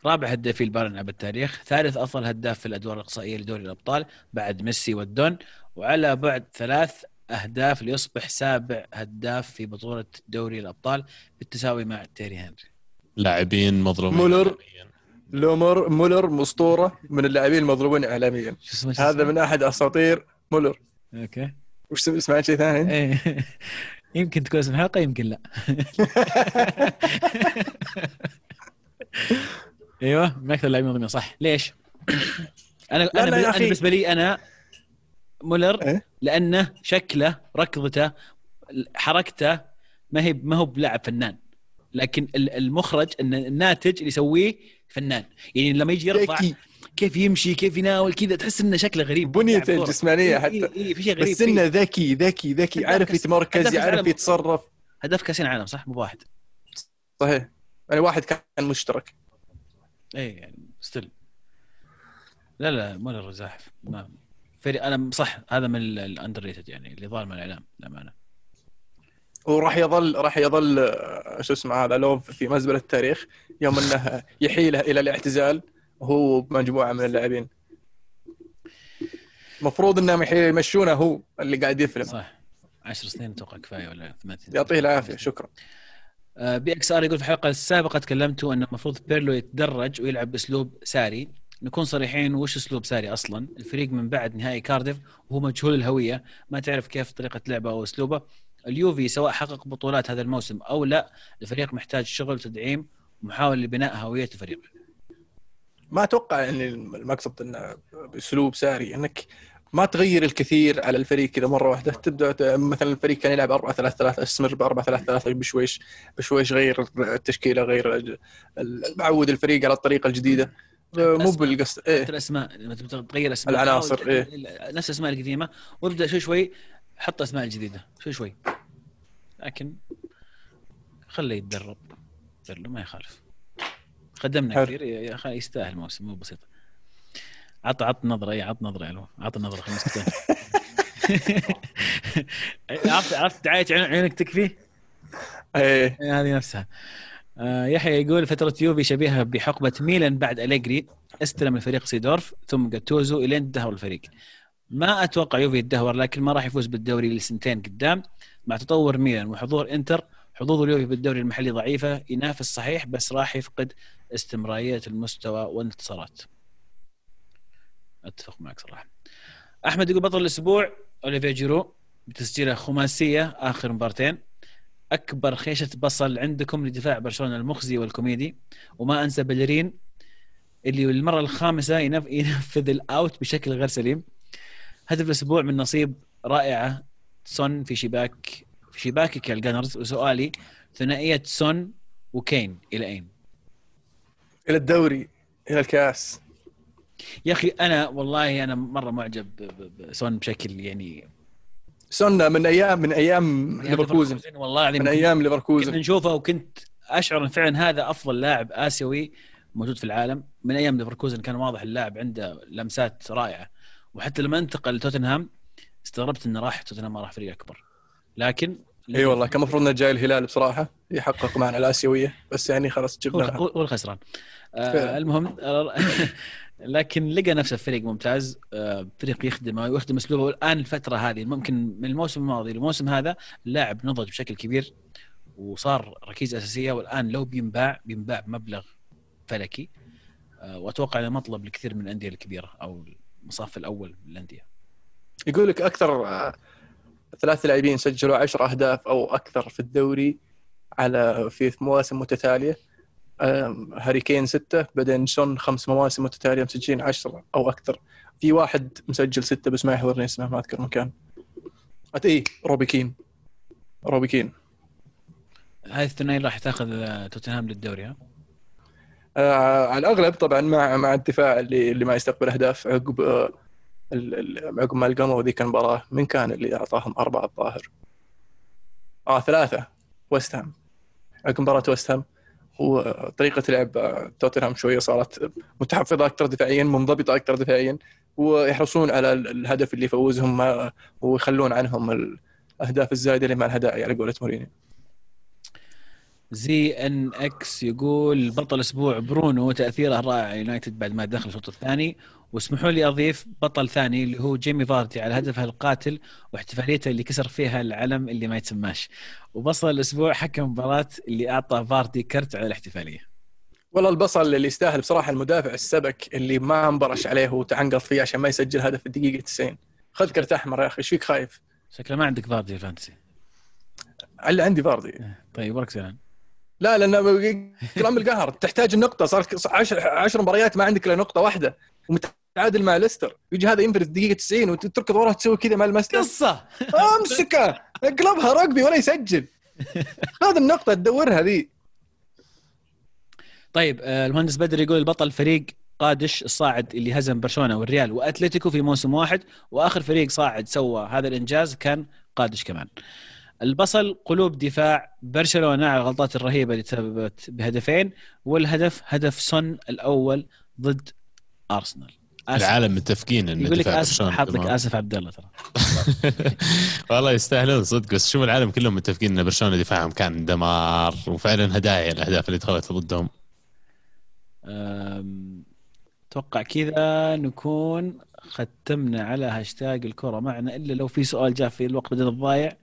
رابع هدافي البايرن على التاريخ ثالث أفضل هداف في الأدوار الإقصائية لدوري الأبطال بعد ميسي والدون وعلى بعد ثلاث أهداف ليصبح سابع هداف في بطولة دوري الأبطال بالتساوي مع تيري هنري. لاعبين مظلومين مولر. لومر مولر اسطوره من اللاعبين المظلومين اعلاميا. هذا؟ من أحد أساطير مولر. أوكي. وش سم- سمعت شيء ثاني؟ يمكن تكون اسم الحلقة يمكن لا أيوه من أكثر اللاعبين المظلومين صح ليش؟ أنا لا أنا لا. بالنسبة لي أنا مولر إيه؟ لأنه شكله ركضته حركته ما هي ما هو بلاعب فنان لكن ال- المخرج ان الناتج اللي يسويه فنان يعني لما يجي يرفع كيف يمشي كيف يناول كذا. تحس إنه شكله غريب. بنيته كورة. الجسمانية إيه، حتى. إيه، إيه، في شيء غريب بس انه. ذكي ذكي ذكي. كأس- يتمركز يعرف. يتصرف. هداف كاسين عالم صح؟ مو بواحد. صحيح. يعني واحد كان مشترك. اي يعني ستيل لا لا مولر زاحف ما فري أنا صح هذا من ال underrated يعني اللي ظالم الإعلام للأمانة. وراح يظل راح يظل آه، شو اسمه هذا لو في مزبلة التاريخ يوم إنه يحيله إلى الاعتزال. وهو بمجموعه من اللاعبين. المفروض إنهم يمشونه هو اللي قاعد يفلم صح 10 سنين أتوقع كفاية ولا ثمان سنين يعطيه العافية. شكرا. آه، BXR يقول في الحلقة السابقة تكلمتوا انه المفروض بيرلو يتدرج ويلعب بأسلوب ساري. نكون صريحين وش أسلوب ساري أصلا؟ الفريق من بعد نهائي كارديف وهو مجهول الهوية. ما تعرف كيف طريقة لعبه أو أسلوبه. اليوفي سواء حقق بطولات هذا الموسم أو لا الفريق محتاج شغل تدعيم ومحاول لبناء هوية الفريق. ما أتوقع يعني المقصد إنه بأسلوب ساري إنك ما تغير الكثير على الفريق كذا مرة واحدة. تبدأ مثلا الفريق كان يلعب 4 3 3 استمر ب 4 3 3 بشويش بشويش غير التشكيلة غير معود الفريق على الطريقة الجديدة. مو. بالقصد إيه. الأسماء لما تغير اسماء العناصر، إيه. نفس الأسماء القديمة. وابدأ شوي شوي حط أسماء جديده شوي شوي. لكن خليه يتدرب ما يخالف. قدمنا حلو. كثير. يا أخي يستاهل موسم مو بسيط. عط عط نظرة اي عط نظرة ألو عط نظرة خمس دقائق عرفت عرفت دعايه عيونك تكفي؟ إيه. إيه، هذه نفسها. آه، يحيى يقول فترة يوفي شبيهة بحقبة ميلان بعد أليجري. استلم الفريق سيدورف ثم جاتوزو إلين دهور الفريق. ما أتوقع يوفي يتدهور لكن ما راح يفوز بالدوري لسنتين قدام. مع تطور ميلان وحضور إنتر حظوظ اليوفي بالدوري المحلي ضعيفة ينافس صحيح بس راح يفقد استمرارية المستوى والانتصارات. أتفق معك صراحة. أحمد يقول بطل الأسبوع أوليفيا جيرو بتسجيلة خماسية آخر مبارتين. أكبر خيشة بصل عندكم لدفاع برشلونة المخزي والكوميدي. وما أنسى بلرين اللي للمره الخامسة ينف- ينفذ الأوت بشكل غير سليم. هدف الأسبوع من نصيب رائعة سون في شباك في شباكك يا ال Gunners وسؤالي ثنائية سون وكين إلى أين؟ إلى الدوري إلى الكاس. يا أخي أنا والله أنا مرة معجب بسون بشكل يعني سون من أيام من أيام ليفركوزن. والله العظيم من أيام كنا ليفركوزن نشوفه وكنت أشعر ان فعلا هذا أفضل لاعب آسيوي موجود في العالم. من أيام ليفركوزن كان واضح اللاعب عنده لمسات رائعة. وحتى لما انتقل لتوتنهام استغربت إنه راح. توتنهام ما راح فريق أكبر. لكن إي والله كان المفروض إنه جاي الهلال بصراحة يحقق معنا الآسيوية بس يعني خلاص جبنا هو الخسران آه. المهم لكن لقى نفسه فريق ممتاز آه فريق يخدمه ويخدم أسلوبه. والآن الفترة هذه ممكن من الموسم الماضي للموسم هذا اللاعب نضج بشكل كبير وصار ركيزه أساسية. والآن لو بينباع بينباع بمبلغ فلكي آه وأتوقع إنه مطلب لكثير من الأندية الكبيرة أو المصاف الأول من الأندية. يقول لك أكثر آه، ثلاث لاعبين سجلوا 10 أهداف أو أكثر في الدوري على في مواسم متتالية. هاري كين ستة بعدين سون خمس مواسم متتالية مسجلين عشرة أو أكثر. في واحد مسجل ستة بس ما يحضرني اسمه ما أذكر مكان إيه روبي كين. روبي كين. هذه الثنائيه راح تاخذ آه، توتنهام للدوري ها؟ آه على الأغلب طبعا مع مع الدفاع اللي اللي ما يستقبل أهداف عقب آه عقب ما القموا ذيك المباراة من كان اللي أعطاهم أربعة الظاهر؟ آه ثلاثة. ويست هام عقب مباراة ويست هام وطريقة لعب آه، توتنهام شوية صارت متحفظة أكثر دفاعيا منضبطة أكثر دفاعيا ويحرصون على ال- الهدف اللي يفوزهم آه، ويخلون عنهم الأهداف الزايدة اللي ما لها داعي على قولة مورينيو. ZNX يقول بطل أسبوع برونو تأثيره رائع يونايتد بعد ما دخل الشوط الثاني. واسمحوا لي أضيف بطل ثاني اللي هو جيمي فاردي على هدفه القاتل واحتفاليته اللي كسر فيها العلم اللي ما يتسماش. وبصل الأسبوع حكم مباراة اللي أعطى فاردي كرت على الاحتفالية. والله البصل اللي يستاهل بصراحة المدافع السبك اللي ما انبرش عليه وتعنقط فيه عشان ما يسجل هدف في الدقيقة 90 خذ كرت أحمر يا أخي إيش فيك خايف؟ شكله ما عندك فاردي الفانتسي على عندي فاردي. طيب ورك سلام لا لأن كلام القهر. تحتاج النقطه صار 10 10 مباريات ما عندك إلا نقطة واحدة. ومتعادل مع ليستر. يجي هذا ينفرد الدقيقه 90 وتركض وراه تسوي كذا مع المسلم قصة. أمسكه. اقلبها رقبي ولا يسجل. خذ النقطة تدورها ذي. طيب آه، المهندس بدر يقول البطل فريق قادش الصاعد اللي هزم برشلونة والريال وأتلتيكو في موسم واحد وآخر فريق صاعد سوى هذا الإنجاز كان قادش كمان. البصل قلوب دفاع برشلونة على الغلطات الرهيبة اللي تسببت بهدفين والهدف هدف سون الأول ضد أرسنال. آسف. العالم متفقين ان يقول لك آسف حاط لك. آسف عبد الله ترى. والله يستاهلون صدق بس شوف العالم كلهم متفقين إن برشلونة دفاعهم كان دمار وفعلا هدايا الأهداف اللي دخلت ضدهم أتوقع كذا نكون ختمنا على هاشتاج الكرة معنا إلا لو في سؤال جاء في الوقت بدل الضايع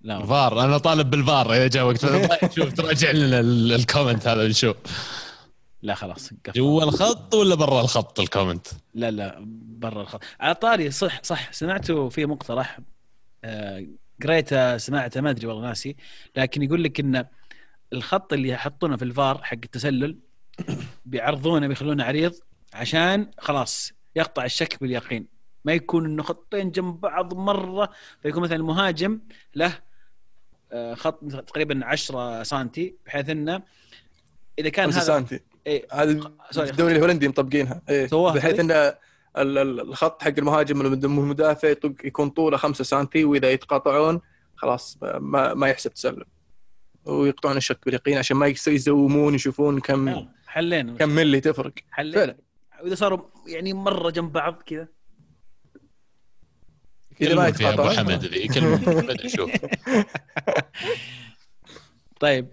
لا. فار أنا طالب بالفار إذا جاء وقت شوف تراجع لنا ال- ال comment هذا نشوف لا خلاص. جوا الخط ولا برا الخط ال comment؟ لا لا برا الخط. على طاري صح صح سمعته في مقترح. آه، قريته سمعته ما أدري والله ناسي. لكن يقول لك إن الخط اللي يحطونه في الفار حق التسلل بيعرضونه بيخلونه عريض عشان خلاص يقطع الشك باليقين. ما يكون إنه خطين جنب بعض مرة فيكون مثلا المهاجم له آه، خط تقريبا 10 سنتي بحيث إنه إذا كان 5 هذا سنتي. إيه، هذه الدوري الهولندي مطبقينها. إيه. سواها بحيث؟ ان ال- ال- الخط حق المهاجم المدافع يكون طوله 5 سنتي وإذا يتقاطعون خلاص ما ما يحسب تسلل. ويقطعون الشك باليقين عشان ما يزومون يشوفون كم يلا، حلين كم ملي تفرق. حلين فعلا. وإذا صاروا يعني مرة جنب بعض كذا. إذا ما يكلمون فيها أبو يتقاطعون. حمد ذي يكلمون حمد نشوف طيب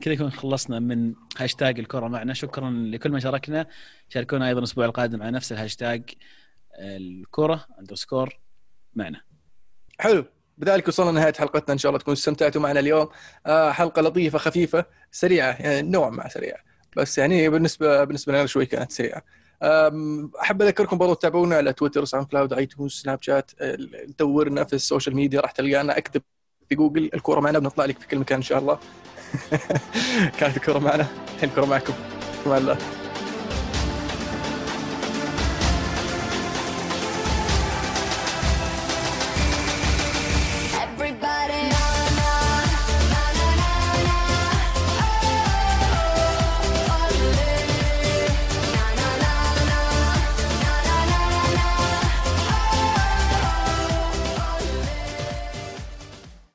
كذا يكون خلصنا من هاشتاج الكره معنا. شكرا لكل من شاركنا. شاركونا أيضا الأسبوع القادم على نفس الهاشتاج الكره underscore معنا. حلو. بذلك وصلنا لنهاية حلقتنا. إن شاء الله تكونوا استمتعتوا معنا اليوم. آه حلقة لطيفة خفيفة سريعة يعني نوعا ما سريعة. بس يعني بالنسبة بالنسبة لنا شوي كانت سريعة. أحب أذكركم برضو تتابعونا على تويتر ساوند كلاود iTunes سناب شات دورنا في ال social media. راح تلقانا اكتب في جوجل الكورة معنا بنطلع لك في كل مكان إن شاء الله. كانت الكورة معنا الحين الكورة معكم. مع الله